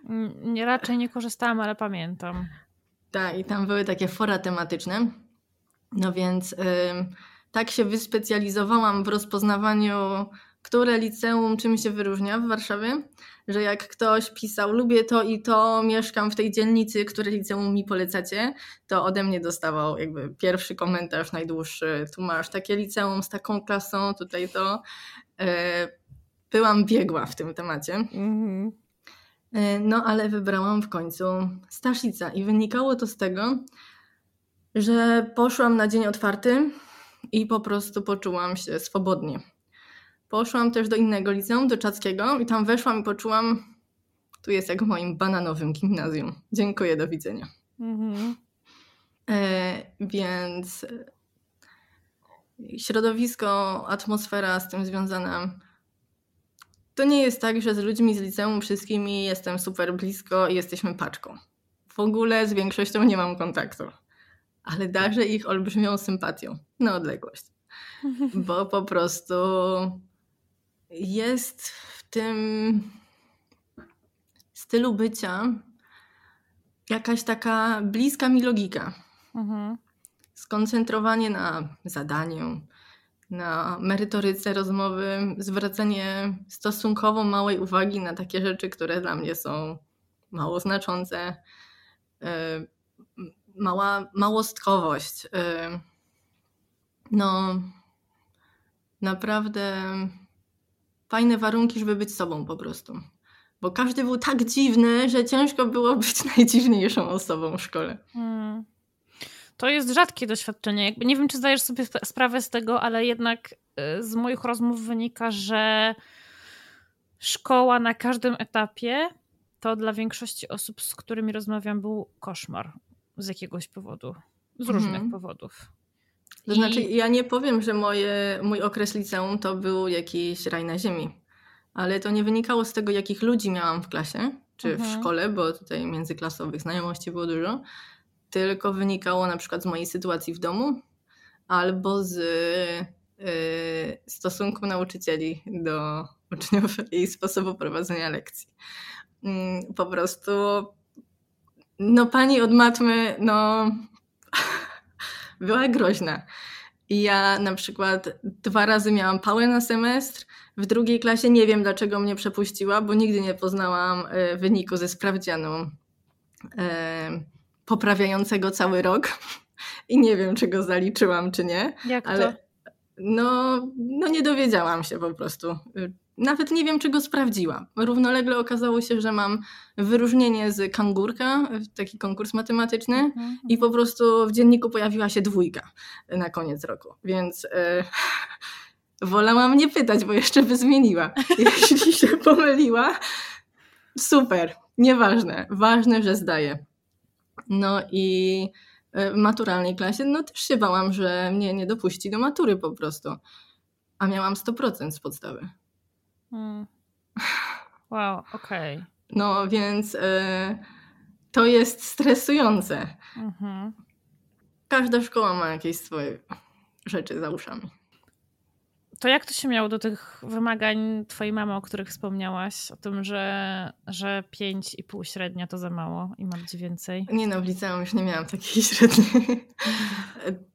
Mm, nie, raczej nie korzystałam, ale pamiętam. Tak, i tam były takie fora tematyczne. No więc tak się wyspecjalizowałam w rozpoznawaniu, które liceum czym się wyróżnia w Warszawie, że jak ktoś pisał, lubię to i to, mieszkam w tej dzielnicy, które liceum mi polecacie, to ode mnie dostawał jakby pierwszy komentarz najdłuższy. Tu masz takie liceum z taką klasą, tutaj to. E, byłam biegła w tym temacie. Mhm. E, no, ale wybrałam w końcu Staszica i wynikało to z tego, że poszłam na dzień otwarty i po prostu poczułam się swobodnie. Poszłam też do innego liceum, do Czackiego i tam weszłam i poczułam, tu jest jak w moim bananowym gimnazjum. Dziękuję, do widzenia. Mhm. E, więc środowisko, atmosfera z tym związana. To nie jest tak, że z ludźmi z liceum wszystkimi jestem super blisko i jesteśmy paczką. W ogóle z większością nie mam kontaktu, ale darzę ich olbrzymią sympatią na odległość. Bo po prostu jest w tym stylu bycia jakaś taka bliska mi logika. Mhm. Skoncentrowanie na zadaniu, na merytoryce rozmowy, zwracanie stosunkowo małej uwagi na takie rzeczy, które dla mnie są mało znaczące, e, mała małostkowość. E, no, naprawdę fajne warunki, żeby być sobą po prostu. Bo każdy był tak dziwny, że ciężko było być najdziwniejszą osobą w szkole. Hmm. To jest rzadkie doświadczenie. Jakby nie wiem, czy zdajesz sobie sprawę z tego, ale jednak y, z moich rozmów wynika, że szkoła na każdym etapie to dla większości osób, z którymi rozmawiam, był koszmar z jakiegoś powodu. Z różnych mhm. powodów. To I... znaczy, ja nie powiem, że moje, mój okres liceum to był jakiś raj na ziemi, ale to nie wynikało z tego, jakich ludzi miałam w klasie czy mhm. w szkole, bo tutaj międzyklasowych znajomości było dużo, tylko wynikało na przykład z mojej sytuacji w domu albo z yy, stosunku nauczycieli do uczniów i sposobu prowadzenia lekcji. Yy, po prostu, no pani od matmy, no była groźna. I ja na przykład dwa razy miałam pałę na semestr. W drugiej klasie nie wiem, dlaczego mnie przepuściła, bo nigdy nie poznałam e, wyniku ze sprawdzianu e, poprawiającego cały rok. I nie wiem, czy go zaliczyłam, czy nie. Jak ale to? No, no nie dowiedziałam się po prostu, nawet nie wiem, czy go sprawdziłam. Równolegle okazało się, że mam wyróżnienie z kangurka, taki konkurs matematyczny, -hmm. i po prostu w dzienniku pojawiła się dwójka na koniec roku. Więc e, wolałam nie pytać, bo jeszcze by zmieniła. Jeśli się pomyliła, super, nieważne. Ważne, że zdaję. No i w maturalnej klasie, no też się bałam, że mnie nie dopuści do matury po prostu. A miałam 100% z podstawy. Hmm. Wow, okej. Okay. No więc y, to jest stresujące. Mhm. Każda szkoła ma jakieś swoje rzeczy za uszami. To jak to się miało do tych wymagań twojej mamy, o których wspomniałaś? O tym, że, że 5,5 średnia to za mało i ma być więcej? Nie no, w liceum już nie miałam takiej średniej.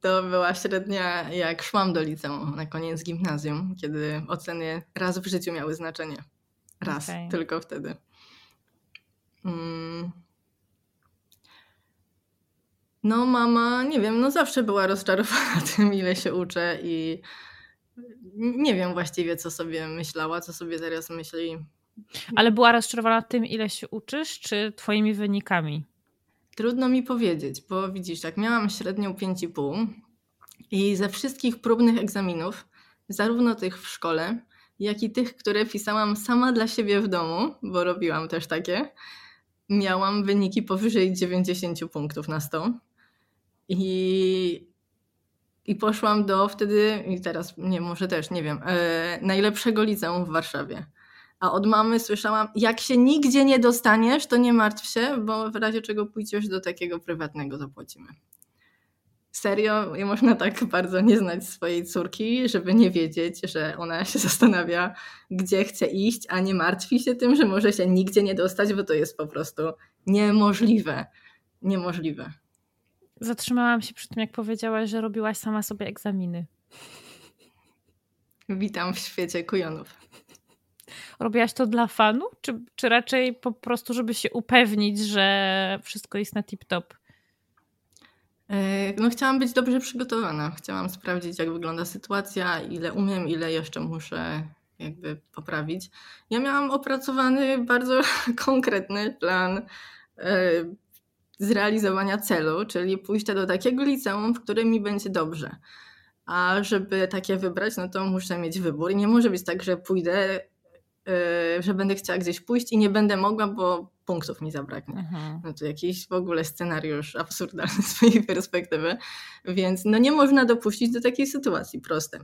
To była średnia jak szłam do liceum na koniec gimnazjum, kiedy oceny raz w życiu miały znaczenie. Raz, okay. tylko wtedy. Mm. No mama, nie wiem, no zawsze była rozczarowana tym, ile się uczę i nie wiem właściwie, co sobie myślała, co sobie teraz myśli. Ale była rozczarowana tym, ile się uczysz, czy twoimi wynikami? Trudno mi powiedzieć, bo widzisz, jak miałam średnią 5,5 i ze wszystkich próbnych egzaminów, zarówno tych w szkole, jak i tych, które pisałam sama dla siebie w domu, bo robiłam też takie, miałam wyniki powyżej 90 punktów na 100. I i poszłam do wtedy, i teraz nie, może też, nie wiem, e, najlepszego liceum w Warszawie. A od mamy słyszałam, jak się nigdzie nie dostaniesz, to nie martw się, bo w razie czego pójdziesz do takiego prywatnego, zapłacimy. Serio, nie można tak bardzo nie znać swojej córki, żeby nie wiedzieć, że ona się zastanawia, gdzie chce iść, a nie martwi się tym, że może się nigdzie nie dostać, bo to jest po prostu niemożliwe. Niemożliwe. Zatrzymałam się przy tym, jak powiedziałaś, że robiłaś sama sobie egzaminy. Witam w świecie kujonów. Robiłaś to dla fanu, czy, czy raczej po prostu, żeby się upewnić, że wszystko jest na tip-top? E, no, chciałam być dobrze przygotowana. Chciałam sprawdzić, jak wygląda sytuacja, ile umiem, ile jeszcze muszę jakby poprawić. Ja miałam opracowany bardzo konkretny plan e, zrealizowania celu, czyli pójścia do takiego liceum, w którym mi będzie dobrze. A żeby takie wybrać, no to muszę mieć wybór. I nie może być tak, że pójdę, yy, że będę chciała gdzieś pójść i nie będę mogła, bo punktów mi zabraknie. Mhm. No to jakiś w ogóle scenariusz absurdalny z mojej perspektywy. Więc no nie można dopuścić do takiej sytuacji, proste.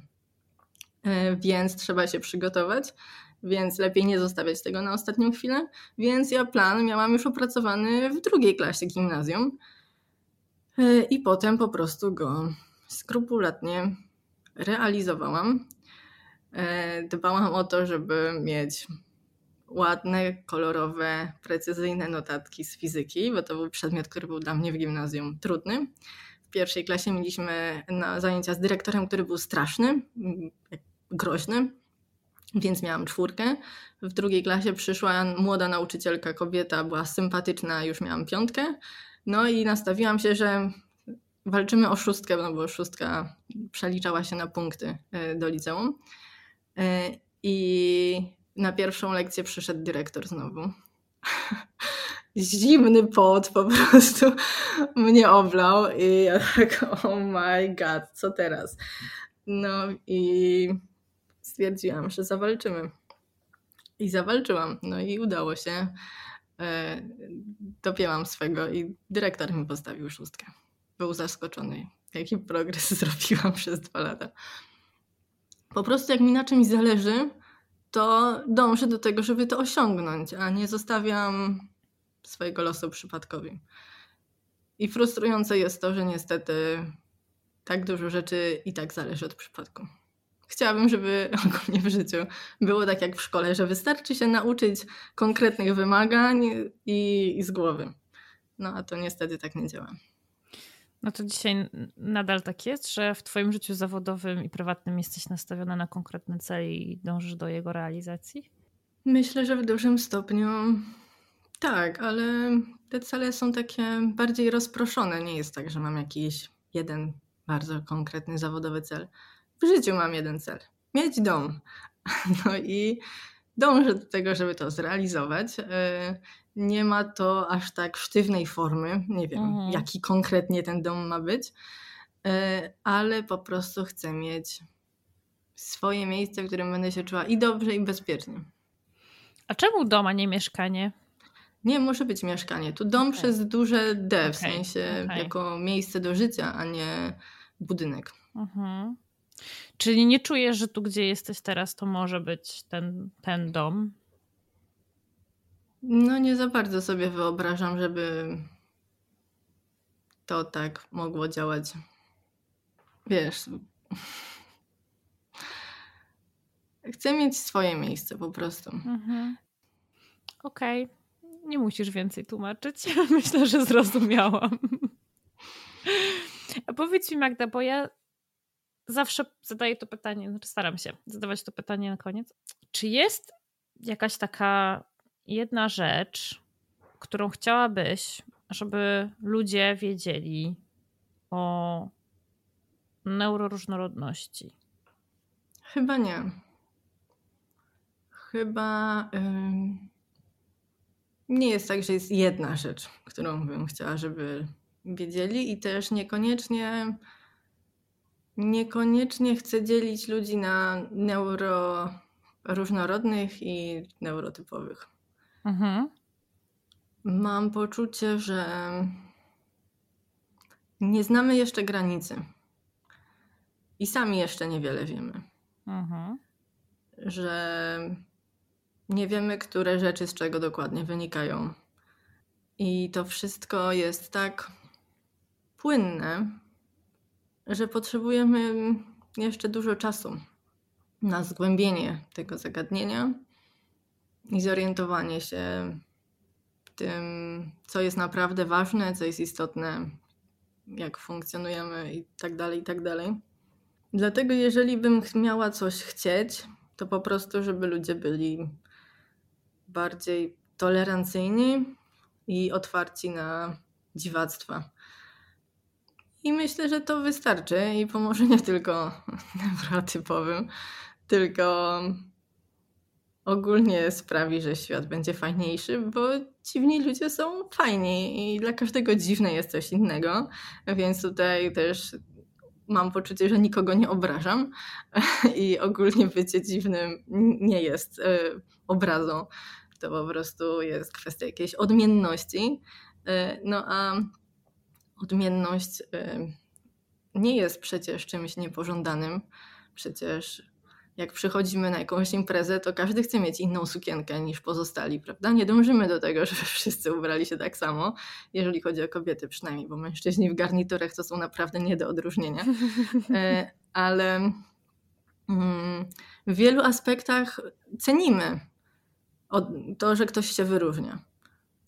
Yy, więc trzeba się przygotować więc lepiej nie zostawiać tego na ostatnią chwilę. Więc ja plan miałam już opracowany w drugiej klasie gimnazjum e, i potem po prostu go skrupulatnie realizowałam. E, dbałam o to, żeby mieć ładne, kolorowe, precyzyjne notatki z fizyki, bo to był przedmiot, który był dla mnie w gimnazjum trudny. W pierwszej klasie mieliśmy zajęcia z dyrektorem, który był straszny, groźny, więc miałam czwórkę. W drugiej klasie przyszła młoda nauczycielka, kobieta, była sympatyczna, już miałam piątkę. No i nastawiłam się, że walczymy o szóstkę, no bo szóstka przeliczała się na punkty e, do liceum. E, I na pierwszą lekcję przyszedł dyrektor znowu. Zimny pot po prostu mnie oblał i ja tak, oh my god, co teraz? No i stwierdziłam, że zawalczymy. I zawalczyłam, no i udało się. E, dopięłam swego i dyrektor mi postawił szóstkę. Był zaskoczony, jaki progres zrobiłam przez dwa lata. Po prostu jak mi na czymś zależy, to dążę do tego, żeby to osiągnąć, a nie zostawiam swojego losu przypadkowi. I frustrujące jest to, że niestety tak dużo rzeczy i tak zależy od przypadku. Chciałabym, żeby ogólnie w życiu było tak jak w szkole, że wystarczy się nauczyć konkretnych wymagań i, i z głowy. No a to niestety tak nie działa. No to dzisiaj nadal tak jest, że w Twoim życiu zawodowym i prywatnym jesteś nastawiona na konkretny cel i dążysz do jego realizacji? Myślę, że w dużym stopniu tak, ale te cele są takie bardziej rozproszone. Nie jest tak, że mam jakiś jeden bardzo konkretny zawodowy cel. W życiu mam jeden cel: mieć dom. No i dążę do tego, żeby to zrealizować. E, nie ma to aż tak sztywnej formy. Nie wiem, mhm. jaki konkretnie ten dom ma być, e, ale po prostu chcę mieć swoje miejsce, w którym będę się czuła i dobrze, i bezpiecznie. A czemu dom, a nie mieszkanie? Nie, może być mieszkanie. Tu dom okay. przez duże D, w okay. sensie okay. jako miejsce do życia, a nie budynek. Mhm. Czyli nie czujesz, że tu, gdzie jesteś teraz, to może być ten, ten dom? No, nie za bardzo sobie wyobrażam, żeby to tak mogło działać. Wiesz. Chcę mieć swoje miejsce po prostu. Mhm. Okej. Okay. Nie musisz więcej tłumaczyć. Myślę, że zrozumiałam. A powiedz mi, Magda, bo ja zawsze zadaję to pytanie, znaczy staram się zadawać to pytanie na koniec. Czy jest jakaś taka jedna rzecz, którą chciałabyś, żeby ludzie wiedzieli o neuroróżnorodności? Chyba nie. Chyba nie jest tak, że jest jedna rzecz, którą bym chciała, żeby wiedzieli, i też niekoniecznie Niekoniecznie chcę dzielić ludzi na neuroróżnorodnych i neurotypowych. Mhm. Mam poczucie, że nie znamy jeszcze granicy. I sami jeszcze niewiele wiemy. Mhm. Że nie wiemy, które rzeczy z czego dokładnie wynikają. I to wszystko jest tak płynne, że potrzebujemy jeszcze dużo czasu na zgłębienie tego zagadnienia i zorientowanie się tym, co jest naprawdę ważne, co jest istotne, jak funkcjonujemy i tak dalej, i tak dalej. Dlatego, jeżeli bym miała coś chcieć, to po prostu, żeby ludzie byli bardziej tolerancyjni i otwarci na dziwactwa. I myślę, że to wystarczy i pomoże nie tylko neurotypowym, tylko ogólnie sprawi, że świat będzie fajniejszy, bo dziwni ludzie są fajni i dla każdego dziwne jest coś innego, więc tutaj też mam poczucie, że nikogo nie obrażam i ogólnie bycie dziwnym nie jest e, obrazą. To po prostu jest kwestia jakiejś odmienności. E, no a odmienność y, nie jest przecież czymś niepożądanym. Przecież jak przychodzimy na jakąś imprezę, to każdy chce mieć inną sukienkę niż pozostali, prawda? Nie dążymy do tego, żeby wszyscy ubrali się tak samo, jeżeli chodzi o kobiety przynajmniej, bo mężczyźni w garniturach to są naprawdę nie do odróżnienia. E, ale mm, w wielu aspektach cenimy to, że ktoś się wyróżnia.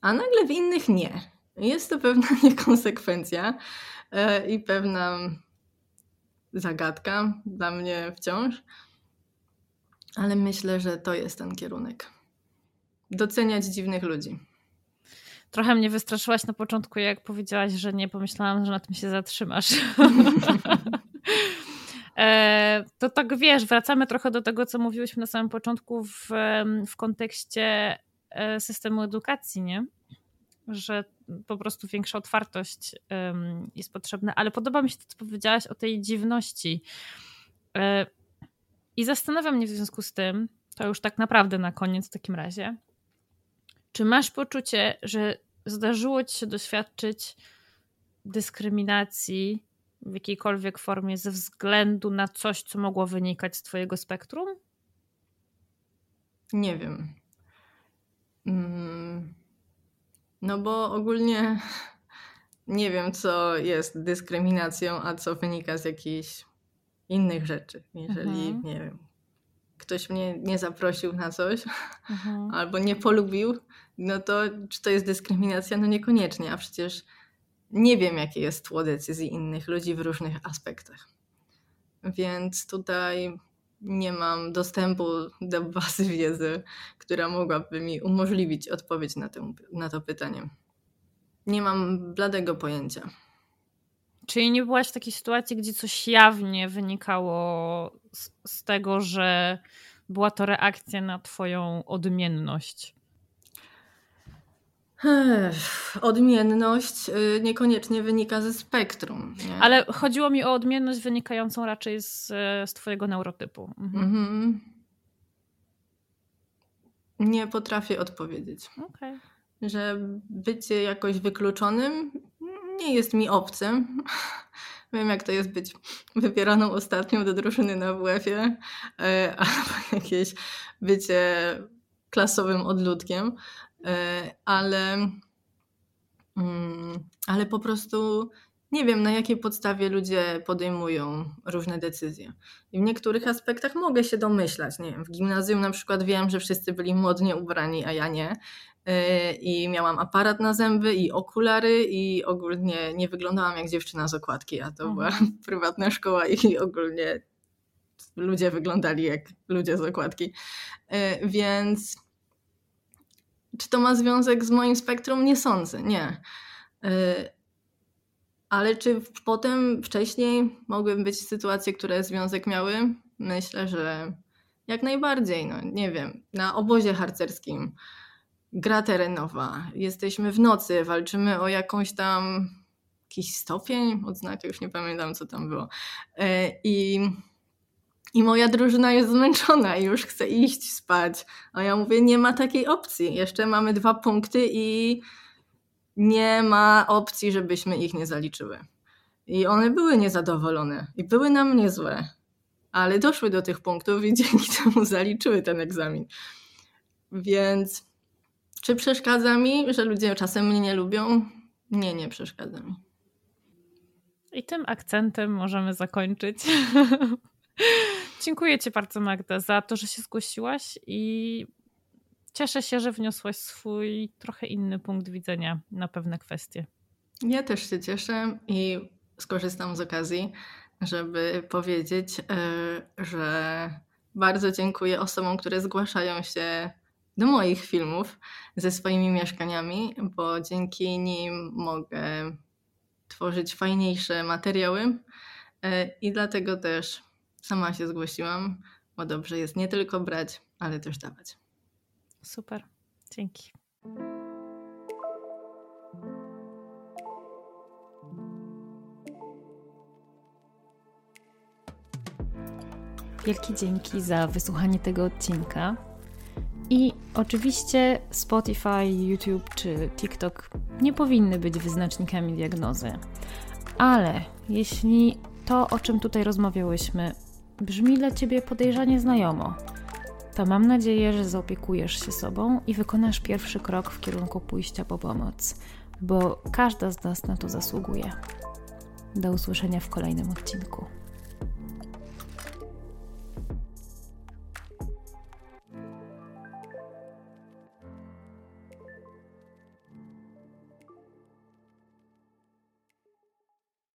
A nagle w innych nie. Jest to pewna niekonsekwencja e, i pewna zagadka dla mnie wciąż, ale myślę, że to jest ten kierunek. Doceniać dziwnych ludzi. Trochę mnie wystraszyłaś na początku, jak powiedziałaś, że nie pomyślałam, że na tym się zatrzymasz. E, to tak wiesz, wracamy trochę do tego, co mówiłyśmy na samym początku w, w kontekście e, systemu edukacji, nie? Że po prostu większa otwartość jest potrzebna, ale podoba mi się to, co powiedziałaś o tej dziwności. E, I zastanawiam mnie w związku z tym, to już tak naprawdę na koniec w takim razie, czy masz poczucie, że zdarzyło ci się doświadczyć dyskryminacji w jakiejkolwiek formie ze względu na coś, co mogło wynikać z Twojego spektrum? Nie wiem. Mm. No bo ogólnie nie wiem, co jest dyskryminacją, a co wynika z jakichś innych rzeczy. Jeżeli, mhm. nie wiem, ktoś mnie nie zaprosił na coś mhm. albo nie polubił, no to czy to jest dyskryminacja? No niekoniecznie, a przecież nie wiem, jakie jest tło decyzji innych ludzi w różnych aspektach. Więc tutaj nie mam dostępu do bazy wiedzy, która mogłaby mi umożliwić odpowiedź na to, na to pytanie. Nie mam bladego pojęcia. Czyli nie byłaś w takiej sytuacji, gdzie coś jawnie wynikało z, z tego, że była to reakcja na Twoją odmienność? Odmienność y, niekoniecznie wynika ze spektrum. Nie? Ale chodziło mi o odmienność wynikającą raczej z, z Twojego neurotypu. Mhm. Mhm. Nie potrafię odpowiedzieć. Okay. Że bycie jakoś wykluczonym nie jest mi obce. Wiem, jak to jest być wybieraną ostatnią do drużyny na WF-ie, e, albo jakieś bycie klasowym odludkiem. E, ale, mm, ale po prostu nie wiem, na jakiej podstawie ludzie podejmują różne decyzje. I w niektórych aspektach mogę się domyślać. Nie wiem, w gimnazjum na przykład wiem, że wszyscy byli modnie ubrani, a ja nie. E, I miałam aparat na zęby i okulary i ogólnie nie wyglądałam jak dziewczyna z okładki, a to mhm. była prywatna szkoła i ogólnie ludzie wyglądali jak ludzie z okładki. E, więc czy to ma związek z moim spektrum? Nie sądzę, nie. Y, ale czy potem, wcześniej mogły być sytuacje, które związek miały? Myślę, że jak najbardziej. No, nie wiem, na obozie harcerskim gra terenowa, jesteśmy w nocy, walczymy o jakąś tam jakiś stopień, odznakę, już nie pamiętam co tam było. Y, I i moja drużyna jest zmęczona i już chce iść spać. A ja mówię, nie ma takiej opcji. Jeszcze mamy dwa punkty i nie ma opcji, żebyśmy ich nie zaliczyły. I one były niezadowolone i były na mnie złe, ale doszły do tych punktów i dzięki temu zaliczyły ten egzamin. Więc czy przeszkadza mi, że ludzie czasem mnie nie lubią? Nie, nie przeszkadza mi. I tym akcentem możemy zakończyć. Dziękuję Ci bardzo, Magda, za to, że się zgłosiłaś i cieszę się, że wniosłaś swój trochę inny punkt widzenia na pewne kwestie. Ja też się cieszę i skorzystam z okazji, żeby powiedzieć, e, że bardzo dziękuję osobom, które zgłaszają się do moich filmów ze swoimi mieszkaniami, bo dzięki nim mogę tworzyć fajniejsze materiały e, i dlatego też sama się zgłosiłam, bo dobrze jest nie tylko brać, ale też dawać. Super, dzięki. Wielkie dzięki za wysłuchanie tego odcinka. I oczywiście Spotify, YouTube czy TikTok nie powinny być wyznacznikami diagnozy. Ale jeśli to, o czym tutaj rozmawiałyśmy, brzmi dla ciebie podejrzanie znajomo, to mam nadzieję, że zaopiekujesz się sobą i wykonasz pierwszy krok w kierunku pójścia po pomoc, bo każda z nas na to zasługuje. Do usłyszenia w kolejnym odcinku.